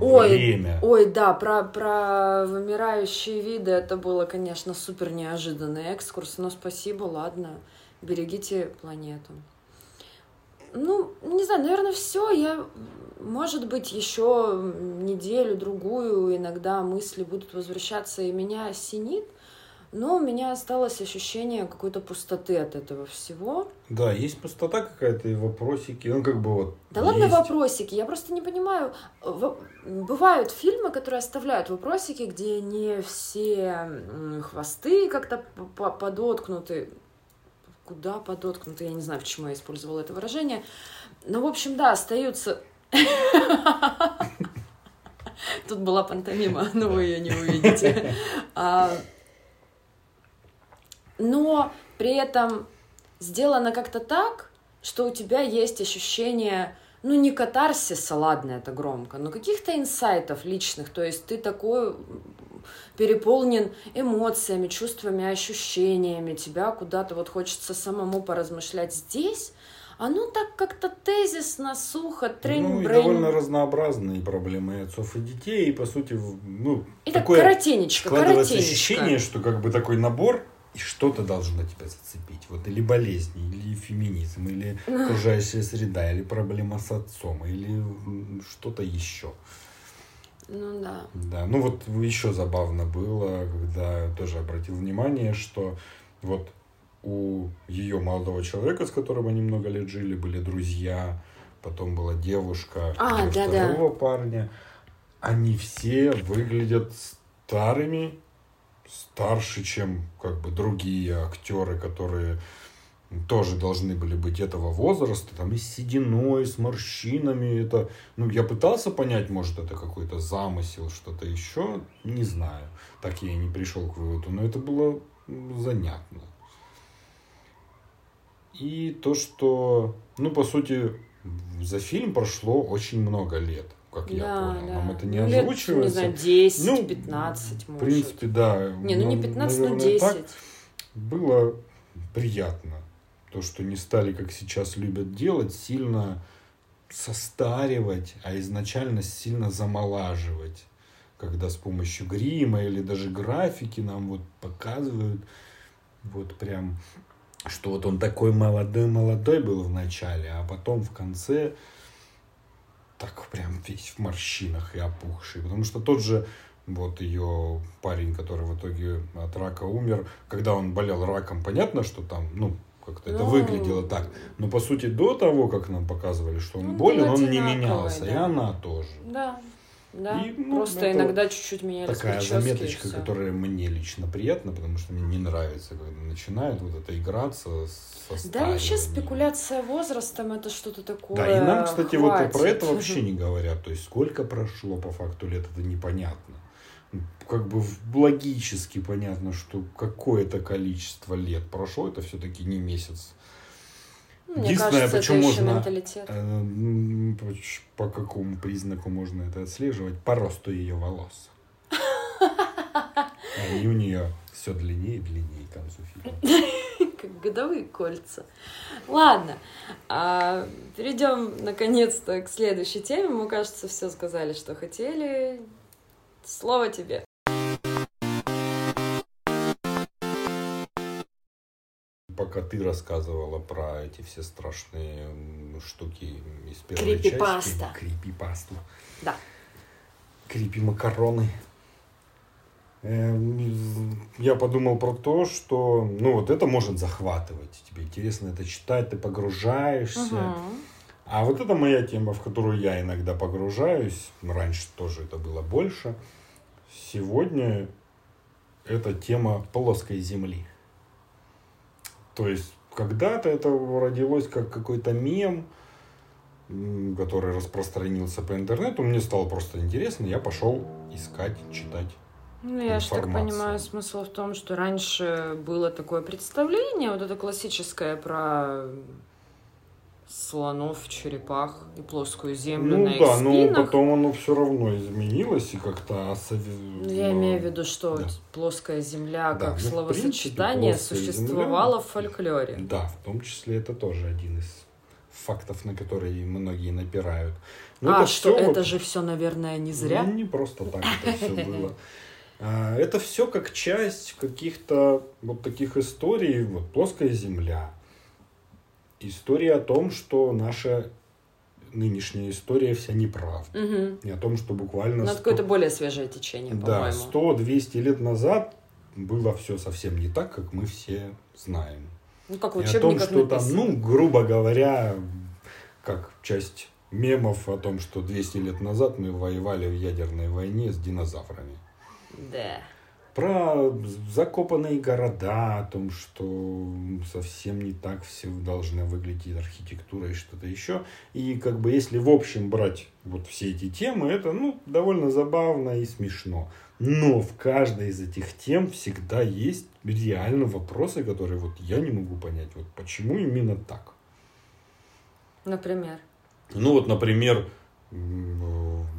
Ой, время. Ой, да, про, про вымирающие виды это было, конечно, супер неожиданный экскурс, но спасибо, ладно, берегите планету. Ну, не знаю, наверное, все. Я, может быть, еще неделю, другую, иногда мысли будут возвращаться, и меня осенит. Но у меня осталось ощущение какой-то пустоты от этого всего. Да, есть пустота какая-то и вопросики. Ну, как бы вот. Да ладно есть. вопросики, я просто не понимаю. Бывают фильмы, которые оставляют вопросики, где не все хвосты как-то подоткнуты. Куда подоткнуты, я не знаю, почему я использовала это выражение. Но, в общем, да, остаются... Тут была пантомима, но вы ее не увидите. А, Но при этом сделано как-то так, что у тебя есть ощущение, ну не катарсиса, ладно, это громко, но каких-то инсайтов личных, то есть ты такой переполнен эмоциями, чувствами, ощущениями, тебя куда-то вот хочется самому поразмышлять здесь, оно так как-то тезисно, сухо, трень Ну, и довольно разнообразные проблемы и отцов и детей, и, по сути, ну, И так такое коротенечко, складывается коротенечко. ощущение, что как бы такой набор, и что-то должно тебя зацепить. Вот или болезни, или феминизм, или окружающая среда, или проблема с отцом, или что-то еще. Ну да. Да, ну вот еще забавно было, когда я тоже обратил внимание, что вот у ее молодого человека, с которым они много лет жили, были друзья, потом была девушка, А, да-да. второго парня. Они все выглядят старыми, старше, чем как бы другие актеры, которые тоже должны были быть этого возраста, там и с сединой, с морщинами. Это, ну, я пытался понять, может, это какой-то замысел, что-то еще, не знаю. Так я и не пришел к выводу, но это было занятно. И то, что, ну, по сути, за фильм прошло очень много лет, как я да, понял. да. Нам это не Ну, лет, озвучивается. не знаю, 10, Ну, 15, В может. принципе, да. Не, ну не Ну, 15, ну наверное, 10. так. было приятно. То, что не стали, как сейчас любят делать, сильно состаривать, а изначально сильно замолаживать. Когда с помощью грима или даже графики нам вот показывают, вот прям, что вот он такой молодой-молодой был в начале, а потом в конце так прям весь в морщинах и опухший. Потому что тот же вот ее парень, который в итоге от рака умер, когда он болел раком, понятно, что там, ну, как-то это Ну, выглядело так. Но по сути до того, как нам показывали, что он Ну, болен, он не менялся, и да. она тоже. Да, да. И, ну, Просто иногда чуть-чуть менялись Такая заметочка, которая мне лично приятна, потому что мне не нравится, когда начинают вот это играться со Да, вообще стариванием. спекуляция возрастом это что-то такое. Да, и нам, кстати, вот и про хватит. это вообще не говорят. То есть, сколько прошло по факту лет, это непонятно. Ну, Как бы логически понятно, что какое-то количество лет прошло, это все-таки не месяц. Ну, Мне Единственное, кажется, почему можно- менталитет. Э, поч- По какому признаку можно это отслеживать? По росту ее волос. Они у нее все длиннее и длиннее к концу фильма. Как годовые кольца. Ладно, а, перейдем наконец-то к следующей теме. Мы, кажется, все сказали, что хотели. Слово тебе. Пока ты рассказывала про эти все страшные штуки из первой Крипипаста. части. Крипипасту. Да. Крипи макароны. Эм, Я подумал про то, что ну вот это может захватывать. Тебе интересно это читать, ты погружаешься. Мгм. А вот это моя тема, в которую я иногда погружаюсь. Раньше тоже это было больше. Сегодня это тема плоской земли. То есть когда-то это родилось как какой-то мем, который распространился по интернету. Мне стало просто интересно, я пошел искать, читать. Ну, я же так понимаю, смысл в том, что раньше было такое представление, вот это классическое про слонов, черепах и плоскую землю ну на их да, но спинах. потом оно все равно изменилось и как-то осови- Ну, Я имею в виду, что Да. плоская земля Да, как ну, словосочетание принципе, плоская существовало земля- в фольклоре. Да, в том числе это тоже один из фактов, на которые многие напирают. Но а что, всё это вот- же все, наверное, не зря? Ну, не просто так это все было. А, Это все как часть каких-то вот таких историй, вот плоская земля. История о том, что наша нынешняя история вся неправда. Мгм. И о том, что буквально Ну, это 100 какое-то более свежее течение, да, по-моему. 100-200 лет назад было все совсем не так, как мы все знаем. Ну, как в И о том, что там, написано. ну, грубо говоря, как часть мемов о том, что 200 лет назад мы воевали в ядерной войне с динозаврами. Да. Про закопанные города, о том, что совсем не так все должны выглядеть архитектура и что-то еще. И как бы если в общем брать вот все эти темы, это ну, довольно забавно и смешно. Но в каждой из этих тем всегда есть реально вопросы, которые вот я не могу понять, вот почему именно так. Например. Ну вот, например,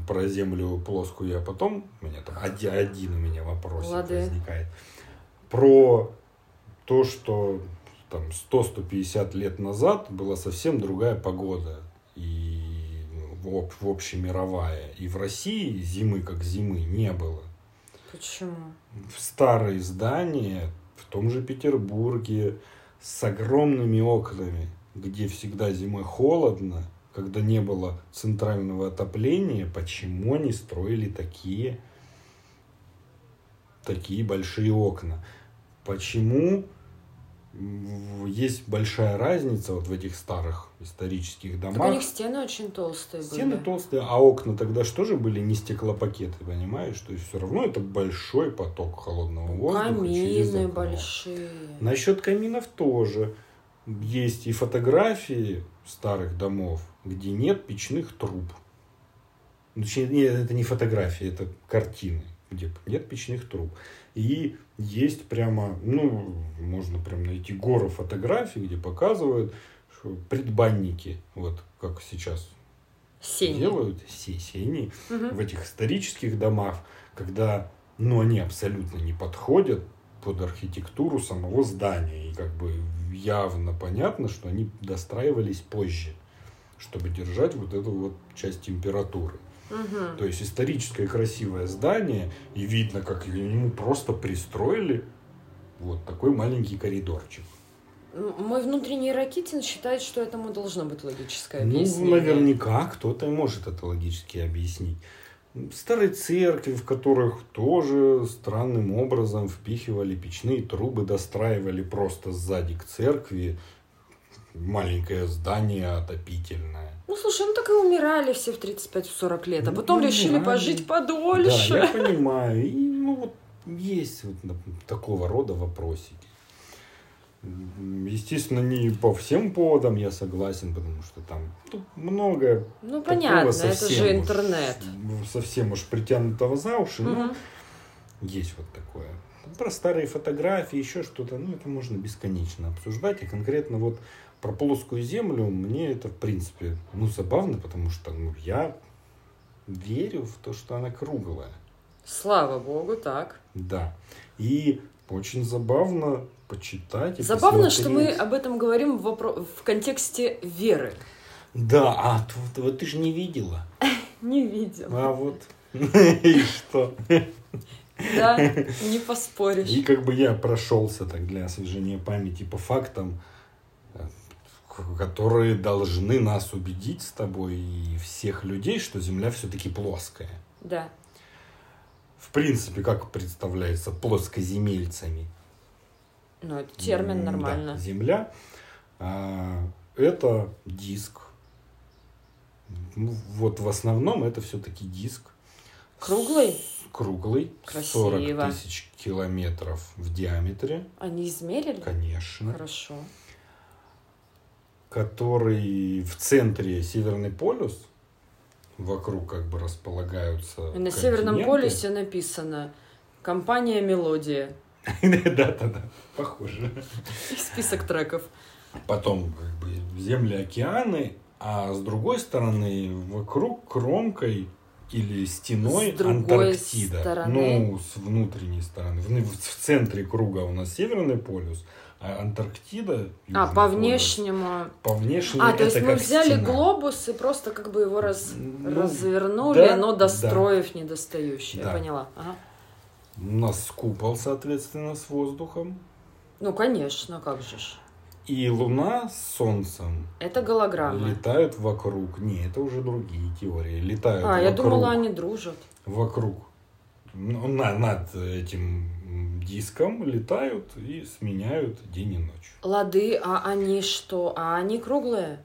про землю плоскую я потом, у меня там один, один у меня вопрос возникает. Про то, что там 100-150 лет назад была совсем другая погода. И в, об- в общемировая. И в России зимы как зимы не было. Почему? В старые здания, в том же Петербурге, с огромными окнами, где всегда зимой холодно, когда не было центрального отопления, почему они строили такие, такие большие окна? Почему есть большая разница вот в этих старых исторических Так домах? у них стены очень толстые Стены были. толстые, а окна тогда что же были не стеклопакеты, понимаешь? То есть все равно это большой поток холодного воздуха через Камины большие. Насчет каминов тоже. Есть и фотографии старых домов, где нет печных труб. Ну, Точнее, это не фотографии, это картины, где нет печных труб. И есть прямо, ну, можно прям найти гору фотографий, где показывают что предбанники, вот как сейчас Сени. делают, се- сени, Мгм. в этих исторических домах, когда, ну, они абсолютно не подходят под архитектуру самого здания. И как бы явно понятно, что они достраивались позже, чтобы держать вот эту вот часть температуры. Мгм. То есть историческое красивое здание, и видно, как ему просто пристроили вот такой маленький коридорчик. Мой внутренний ракетин считает, что этому должно быть логическое Ну, объяснение. наверняка кто-то может это логически объяснить. Старые церкви, в которых тоже странным образом впихивали печные трубы, достраивали просто сзади к церкви маленькое здание отопительное. Ну, слушай, ну так и умирали все в 35-40 лет, а Ну, потом умирали. решили пожить Да, подольше. я понимаю. И ну вот есть вот такого рода вопросики. Естественно, не по всем поводам я согласен, потому что там ну, много Ну, такого понятно, это же уж- интернет. ну, совсем уж притянутого за уши, но Мгм. есть вот такое. Про старые фотографии, еще что-то, ну, это можно бесконечно обсуждать. И конкретно вот про плоскую землю мне это, в принципе, ну, забавно, потому что ну, я верю в то, что она круглая. Слава богу, так. Да. И очень забавно почитать и Забавно, что мы посмотреть. об этом говорим в, вопро- в контексте веры. Да, а т- вот ты же не видела. Не видел. А вот и что? Да, не поспоришь. И как бы я прошелся так для освежения памяти по фактам, которые должны нас убедить с тобой и всех людей, что Земля все-таки плоская. Да. В принципе, как представляется плоскоземельцами. Ну, это термин М, да, нормально. Земля а, это диск. Ну, Вот в основном это все-таки диск. Круглый? Круглый. Красиво. 40 тысяч километров в диаметре. Они измерили? Конечно. Хорошо. Который в центре Северный полюс, вокруг как бы располагаются И на Северном полюсе написано «Компания Мелодия». Да-да-да, похоже. И список треков. Потом как бы земли, океаны, а с другой стороны вокруг кромкой или стеной С Антарктида. стороны? Ну, с внутренней стороны. В, в центре круга у нас Северный полюс, а Антарктида... А, по полюс. внешнему. По внешнему А, то есть мы взяли стена. глобус и просто как бы его раз, Ну, развернули, да, но да. достроив недостающее. Да. Я поняла. Ага. У нас купол, соответственно, с воздухом. Ну, конечно, как же ж. И Луна с Солнцем Это голограмма. летают вокруг. Не, это уже другие теории. Летают А, я вокруг, думала, они дружат. вокруг, ну, на- над этим диском летают и сменяют день и ночь. Лады, а они что? А они круглые?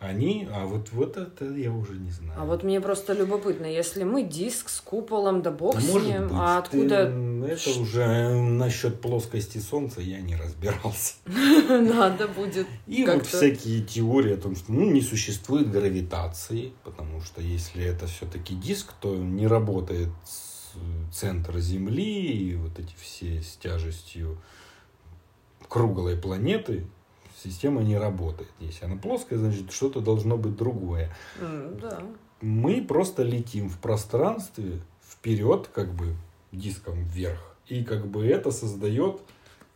Они, а вот, вот это я уже не знаю. А вот мне просто любопытно, если мы диск с куполом, да бог Да с ним, быть, а ты- откуда это Ш- уже насчет плоскости Солнца я не разбирался. надо будет И вот всякие теории о том, что ну, не существует гравитации, потому что если это все-таки диск, то не работает с- центр Земли и вот эти все с тяжестью круглой планеты, система не работает. Если она плоская, значит что-то должно быть другое. М, Да. Мы просто летим в пространстве вперед, как бы диском вверх. И как бы это создает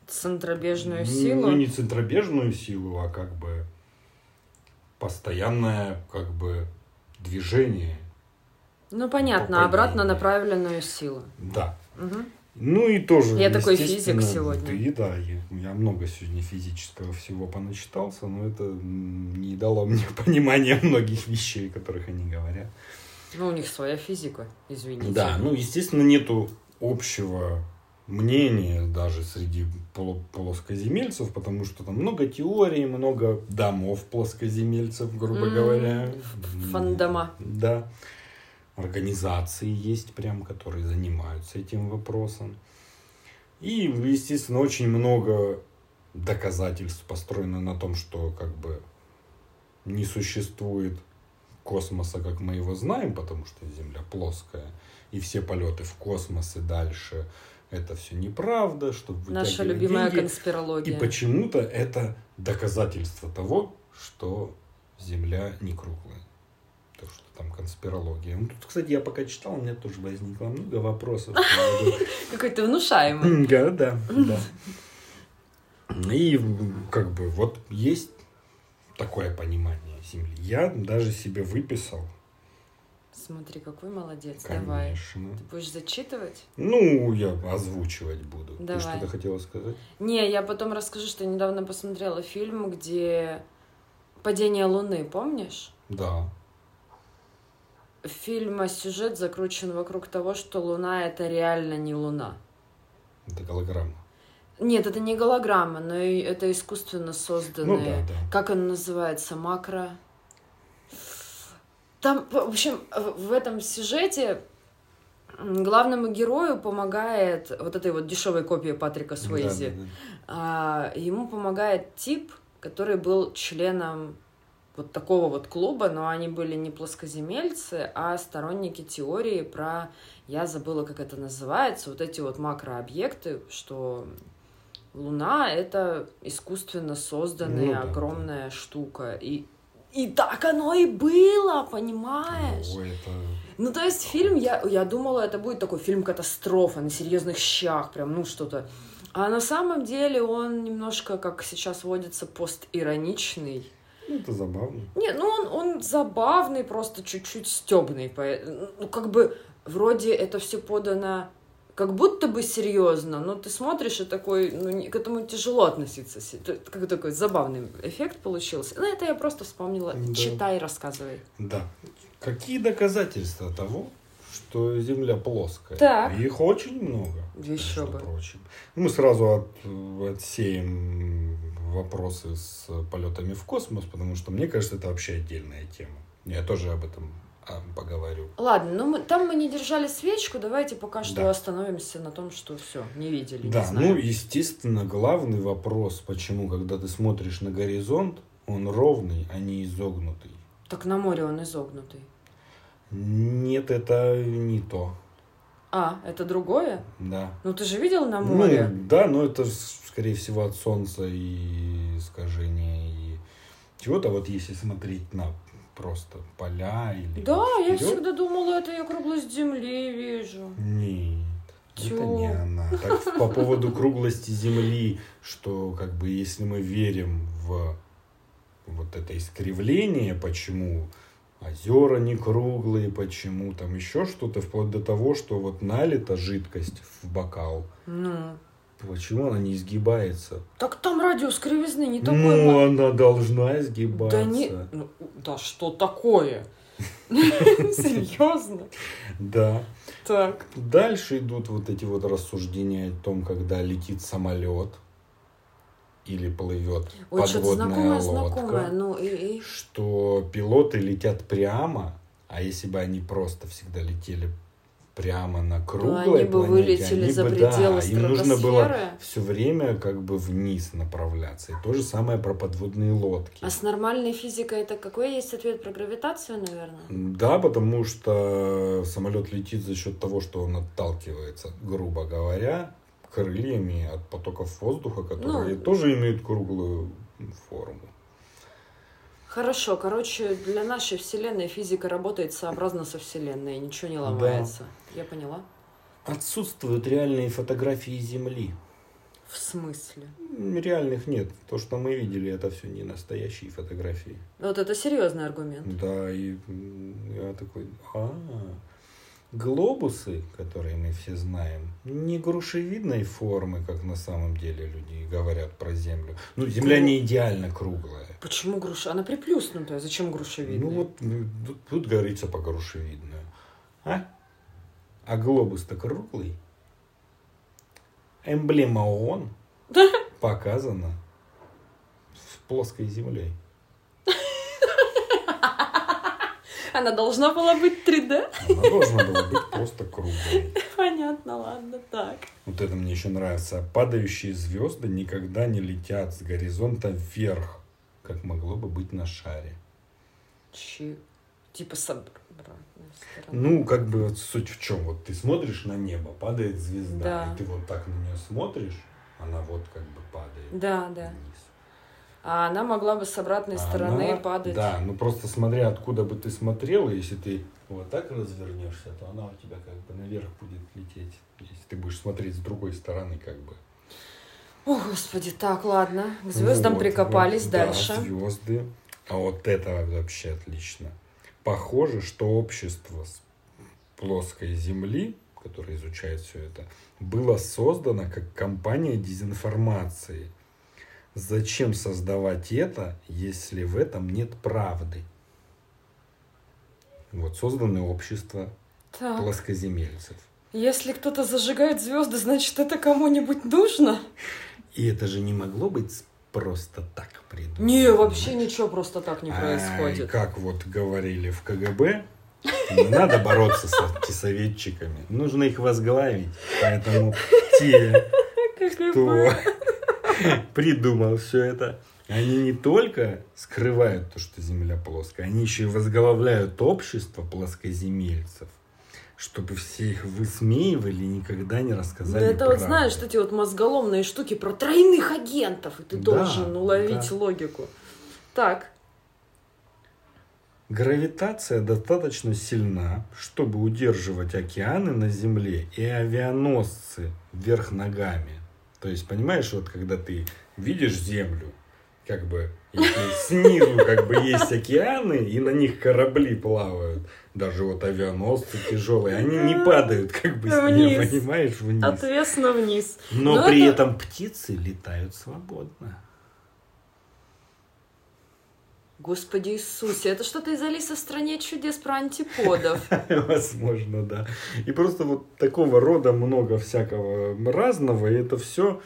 Центробежную ну, силу. Ну, не центробежную силу, а как бы постоянное как бы движение. Ну, понятно, По обратно направленную силу. Да. Мгм. Ну и тоже. Я такой физик сегодня. Ты, да, я, я много сегодня физического всего поначитался, но это не дало мне понимания многих вещей, которых они говорят. Ну, у них своя физика, извините. Да, ну, естественно, нету общего мнения даже среди плоскоземельцев, потому что там много теорий, много домов плоскоземельцев, грубо М, говоря. фандома. Да. Организации есть прям, которые занимаются этим вопросом. И, естественно, очень много доказательств построено на том, что как бы не существует космоса, как мы его знаем, потому что Земля плоская, и все полеты в космос и дальше это все неправда, чтобы Наша любимая деньги. конспирология. И почему-то это доказательство того, что Земля не круглая. Там конспирология. Ну, тут, кстати, я пока читал, у меня тоже возникло много вопросов. Какой-то внушаемый. да, да, да. И как бы вот есть такое понимание Земли. Я даже себе выписал, Смотри, какой молодец. Давай. конечно. Ты будешь зачитывать? Ну, я озвучивать буду. Ты Давай. что-то хотела сказать? Не, я потом расскажу, что я недавно посмотрела фильм, где падение Луны, помнишь? Да. Фильма сюжет закручен вокруг того, что Луна это реально не Луна. Это голограмма. Нет, это не голограмма, но и это искусственно созданные. Ну да, да. Как оно называется? Макро. Там, в общем, в этом сюжете главному герою помогает вот этой вот дешевой копии Патрика Суэйзи. Да, да, да. А, ему помогает тип, который был членом вот такого вот клуба, но они были не плоскоземельцы, а сторонники теории про, я забыла, как это называется, вот эти вот макрообъекты, что Луна — это искусственно созданная Ну да, огромная штука. И, и так оно и было, понимаешь? Ну, это... Ну, то есть фильм, я, я думала, это будет такой фильм-катастрофа на серьезных щах, прям, ну, что-то. А на самом деле он немножко, как сейчас водится, постироничный. Ну, это забавно. Не, ну он, он забавный, просто чуть-чуть стебный. Ну, как бы, вроде это все подано как будто бы серьезно, но ты смотришь и такой, ну, к этому тяжело относиться. Как такой забавный эффект получился. Ну, это я просто вспомнила. Да. Читай, рассказывай. Да. Какие доказательства того, что Земля плоская? Так. Их очень много. Еще бы. прочим. Мы сразу от- отсеем вопросы с полетами в космос, потому что мне кажется, это вообще отдельная тема. Я тоже об этом а, поговорю. Ладно, ну мы, там мы не держали свечку, давайте пока что Да. остановимся на том, что все, не видели, Да, не ну, естественно, главный вопрос, почему, когда ты смотришь на горизонт, он ровный, а не изогнутый. Так на море он изогнутый. Нет, это не то. А, это другое? Да. Ну ты же видел на море? Ну, да, но это, скорее всего, от солнца и искажения и чего-то. Вот если смотреть на просто поля или да, я всегда думала, это я круглость земли вижу. Нет, это Тю. не она. Так, по поводу круглости Земли, что как бы если мы верим в вот это искривление, почему озера не круглые, почему там еще что-то, вплоть до того, что вот налита жидкость в бокал, Ну, почему она не изгибается? так там радиус кривизны не такой. Ну, ма- она должна изгибаться. да не, ну, да что такое? Серьезно? Да. Так. Дальше идут вот эти вот рассуждения о том, когда летит самолет или плывет Ой, подводная знакомое, лодка, знакомое. Ну и, и... что пилоты летят прямо, а если бы они просто всегда летели прямо на круглой Ну, они бы планете, вылетели они за бы, пределы да, им нужно было все время как бы вниз направляться. И то же самое про подводные лодки. А с нормальной физикой это какой есть ответ про гравитацию, наверное? Да, потому что самолет летит за счет того, что он отталкивается, грубо говоря, крыльями от потоков воздуха, которые Ну, тоже имеют круглую форму. Хорошо, короче, для нашей Вселенной физика работает сообразно со Вселенной, ничего не ломается. Я поняла. Отсутствуют реальные фотографии Земли. В смысле? Реальных нет. То, что мы видели, это все не настоящие фотографии. Вот это серьезный аргумент. Да, и я такой, а, глобусы, которые мы все знаем, не грушевидной формы, как на самом деле люди говорят про Землю. Ну, Земля не идеально круглая. Почему груша? Она приплюснутая. Зачем грушевидная? Ну вот м, тут, тут говорится по грушевидную. А? А глобус-то круглый. Эмблема ООН показана с плоской землей. Она должна была быть 3D? Она должна была быть просто круглой. Понятно, ладно, так. Вот это мне еще нравится. Падающие звезды никогда не летят с горизонта вверх, как могло бы быть на шаре. Чи... Типа с. Ну, как бы вот суть в чем? Вот ты смотришь на небо, падает звезда, Да. и ты вот так на нее смотришь, она вот как бы падает Да, да. А она могла бы с обратной стороны она- падать. Да, ну просто смотря откуда бы ты смотрел, если ты вот так развернешься, то она у тебя как бы наверх будет лететь. Если ты будешь смотреть с другой стороны, как бы. О, господи, так, ладно. К звездам Вот, прикопались вот, да, дальше. звезды. А вот это вообще отлично. Похоже, что общество с плоской Земли, которое изучает все это, было создано как компания дезинформации. Зачем создавать это, если в этом нет правды? Вот создано общество Так. плоскоземельцев. Если кто-то зажигает звезды, значит, это кому-нибудь нужно? И это же не могло быть просто так придумано. Не, вообще понимаешь? ничего просто так не Ай, происходит. как вот говорили в КГБ, не надо бороться с антисоветчиками. Нужно их возглавить. Поэтому те, кто. придумал все это, они не только скрывают то, что Земля плоская, они еще и возглавляют общество плоскоземельцев, чтобы все их высмеивали и никогда не Да рассказали это вот правду. знаешь, эти вот мозголомные штуки про тройных агентов, и ты Да, должен уловить да. логику. Так, Гравитация достаточно сильна, чтобы удерживать океаны на Земле и авианосцы вверх ногами. То есть, понимаешь, вот когда ты видишь Землю, как бы снизу как бы есть океаны, и на них корабли плавают, даже вот авианосцы тяжелые, они не падают как бы с неба, понимаешь, вниз. ответственно вниз. Но Но при это- этом птицы летают свободно. Господи Иисусе, это что-то из Алисы в стране чудес про антиподов. Возможно, да. И просто вот такого рода много всякого разного, и это все.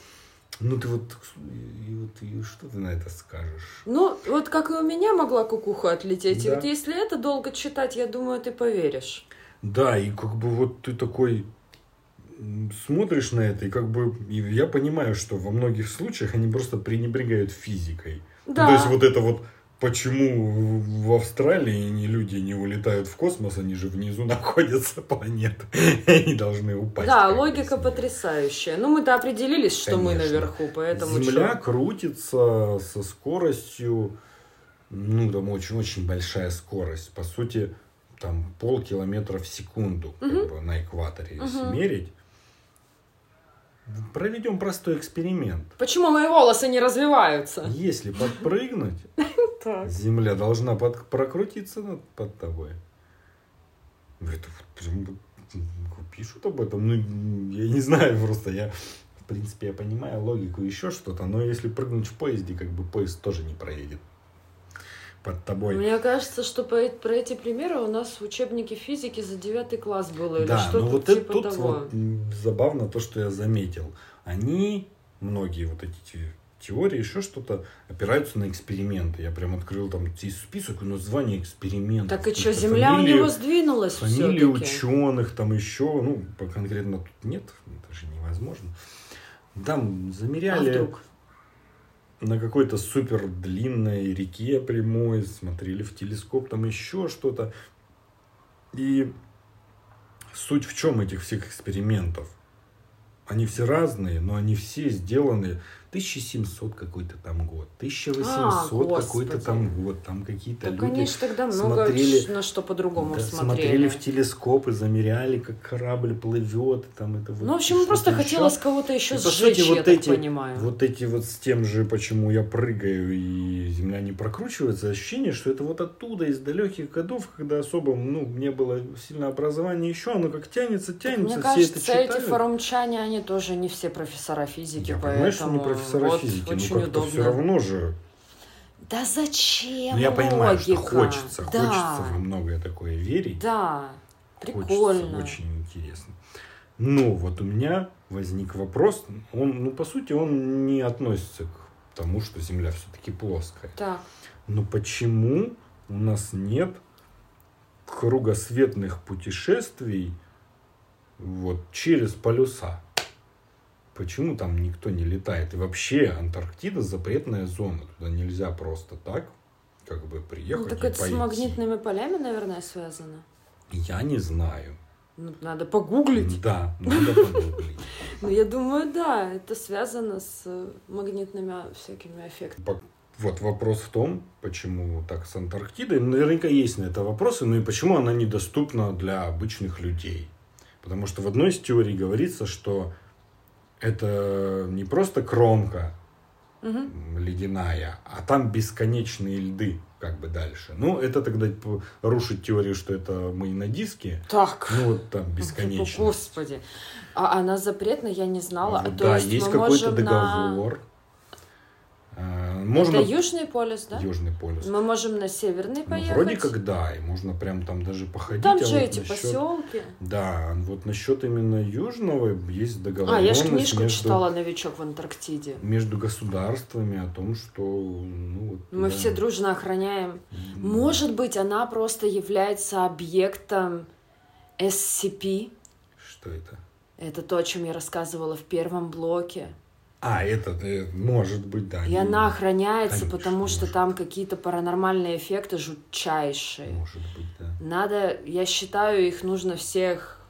Ну ты вот, и вот и что ты на это скажешь? Ну, вот как и у меня могла кукуха отлететь. И Да. вот если это долго читать, я думаю, ты поверишь. Да, и как бы вот ты такой смотришь на это, и как бы и я понимаю, что во многих случаях они просто пренебрегают физикой. Ну, Да. то есть вот это вот Почему в Австралии не люди не улетают в космос, они же внизу находятся планеты, они должны упасть. Да, как логика потрясающая. Ну, мы-то определились, что мы Конечно. наверху, поэтому Земля чё? крутится со скоростью, ну, там очень-очень большая скорость. По сути, там полкилометра в секунду как Мгм. бы, на экваторе, если Мгм. мерить. Проведем простой эксперимент. Почему мои волосы не развиваются? Если подпрыгнуть, Так. Земля должна под- прокрутиться над, под тобой. Это прям пишут об этом. Ну, я не знаю просто. Я, в принципе, я понимаю логику еще что-то. Но если прыгнуть в поезде, как бы поезд тоже не проедет. под тобой. Мне кажется, что по, про эти примеры у нас в учебнике физики за девятый класс было или Да, что-то но вот типа это тут того. вот забавно то, что я заметил. Они, многие вот эти теории, еще что-то, опираются на эксперименты. Я прям открыл там список и название экспериментов. Так и что, Земля у фамилии- него сдвинулась Фамилии ученых, там еще, ну, конкретно тут нет, это же невозможно. Там А замеряли вдруг? на какой-то супер длинной реке прямой, смотрели в телескоп, там еще что-то. И суть в чем этих всех экспериментов? Они все разные, но они все сделаны 1700 какой-то там год, 1800 А, какой-то там год, там какие-то Так люди они ж тогда много смотрели- на что по-другому да, смотрели. смотрели в телескоп и замеряли, как корабль плывет, там это вот Ну, в общем, просто еще. хотелось кого-то еще И, сжечь, сути, я вот так эти- понимаю. Вот эти вот с тем же, почему я прыгаю и земля не прокручивается, ощущение, что это вот оттуда, из далеких годов, когда особо, ну, не было сильно образования еще, оно как тянется, Так тянется, Мне все кажется, это читают. эти форумчане, они тоже не все профессора физики, я поэтому понимаю, что не профессора вот физики, очень но как-то удобно. все равно же. Да зачем Ну, я понимаю, что логика? хочется, да, хочется во многое такое верить. Да, Хочется, прикольно. очень интересно. Но вот у меня возник вопрос, он, ну, по сути, он не относится к тому, что Земля все-таки плоская. Так, Но почему у нас нет кругосветных путешествий вот через полюса? Почему там никто не летает? И вообще Антарктида запретная зона. Туда нельзя просто так как бы приехать ну, так это с пойти. магнитными полями, наверное, связано. Я не знаю. Ну, надо погуглить. Да, надо погуглить. Ну, я думаю, да, это связано с магнитными всякими эффектами. Вот вопрос в том, почему так с Антарктидой. Наверняка есть на это вопросы, но и почему она недоступна для обычных людей. Потому что в одной из теорий говорится, что это не просто кромка м, ледяная, а там бесконечные льды как бы дальше. Ну, это тогда п- рушит теорию, что это мы на диске. Так. Ну, вот там бесконечно. Господи. А она запретна, я не знала. Вот То да, есть есть какой-то на- договор. А, Можно Это Южный полюс, да? Южный полюс. Мы можем на Северный Ну, поехать. вроде как да, и можно прям там даже походить. Там а же вот эти насчет- поселки. Да, вот насчет именно Южного есть А, договоренность я же книжку между, читала «Новичок в Антарктиде». между государствами о том, что ну, вот Мы туда- все дружно охраняем. М, Может быть, она просто является объектом SCP. Что это? Это то, о чем я рассказывала в первом блоке. А, это э, может быть, да. И не- она охраняется, Конечно, потому что может. там какие-то паранормальные эффекты жутчайшие. Может быть, да. Надо, я считаю, их нужно всех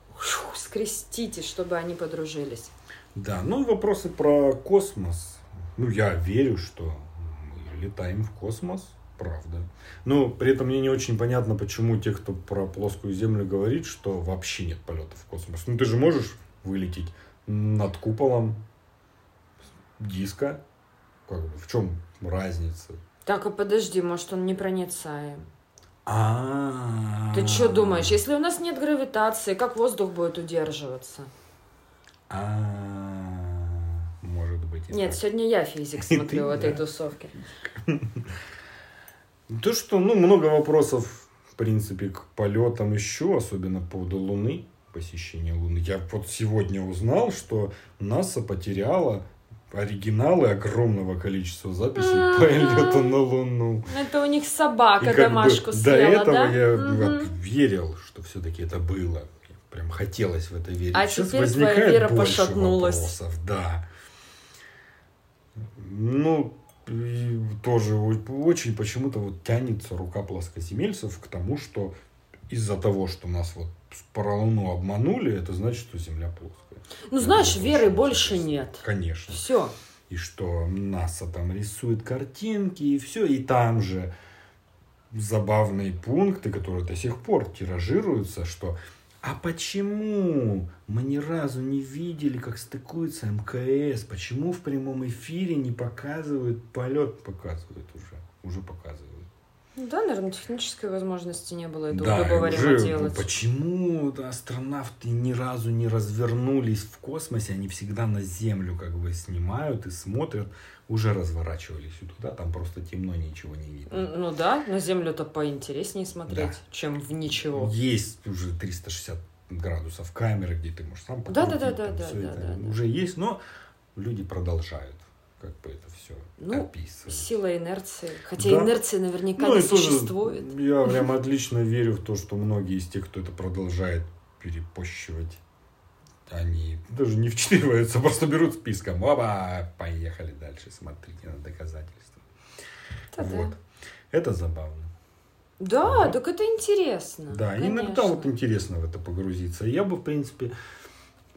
скрестить, чтобы они подружились. Да, ну вопросы про космос. Ну, я верю, что мы летаем в космос, правда. Но при этом мне не очень понятно, почему те, кто про плоскую Землю говорит, что вообще нет полетов в космос. Ну, ты же можешь вылететь над куполом диска. Как бы, в чем разница? Так, а подожди, может, он непроницаем. А. Ты что думаешь, если у нас нет гравитации, как воздух будет удерживаться? А, может быть. Нет, сегодня я физик смотрю в этой тусовке. То, что, ну, много вопросов, в принципе, к полетам еще, особенно по поводу Луны, посещения Луны. Я вот сегодня узнал, что НАСА потеряла оригиналы огромного количества записей Ага. полета на Луну. Это у них собака И как домашку бы съела, до этого да? я вот верил, что все-таки это было. Прям хотелось в это верить. А Сейчас теперь возникает твоя вера больше пошатнулась. вопросов, да. Ну, тоже очень почему-то вот тянется рука плоскоземельцев к тому, что из-за того, что нас вот про Луну обманули, это значит, что Земля плоская. Ну, знаешь, веры больше нет. Конечно Все. и что НАСА там рисует картинки и все, и там же забавные пункты, которые до сих пор тиражируются, что а почему мы ни разу не видели, как стыкуется МКС? Почему в прямом эфире не показывают полет? Показывают уже, уже показывают. Да, наверное, технической возможности не было это Да, удобоваримо уже делать. почему астронавты ни разу не развернулись в космосе, они всегда на Землю как бы снимают и смотрят, уже разворачивались и туда, там просто темно, ничего не видно. Ну да, на Землю-то поинтереснее смотреть, Да. чем в ничего. Есть уже 360 градусов камеры, где ты можешь сам Да, да, покрутить, да, да, да, всё да, это да, да. Уже есть, но люди продолжают как бы это все Ну, описывать. Сила инерции. Хотя Да. инерция наверняка Ну, не и тоже существует. Я прям отлично верю в то, что многие из тех, кто это продолжает перепощивать, они даже не вчитываются, просто берут списком. Оба, поехали дальше, смотрите на доказательства. Да-да. Вот. Это забавно. Да, Ага. так это интересно. Да, иногда конечно. вот интересно в это погрузиться. Я бы, в принципе,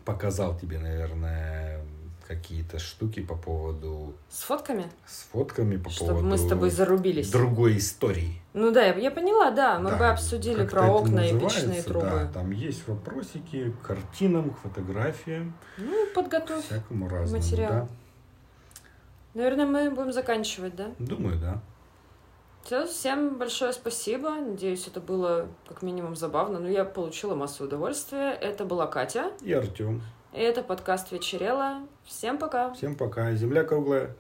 показал тебе, наверное, какие-то штуки по поводу С фотками? с фотками по Чтобы поводу мы с тобой зарубились. другой истории. Ну да, я, я поняла, да. Мы Да, бы обсудили про окна и печные трубы. Да, там есть вопросики к картинам, к фотографиям, Ну, подготовь. всякому разному. материал. Да. Наверное, мы будем заканчивать, да? Думаю, да. Все, всем большое спасибо. Надеюсь, это было как минимум забавно. Но я получила массу удовольствия. Это была Катя. И Артем. Это подкаст Вечерела. Всем пока. Всем пока. Земля круглая.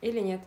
Или нет?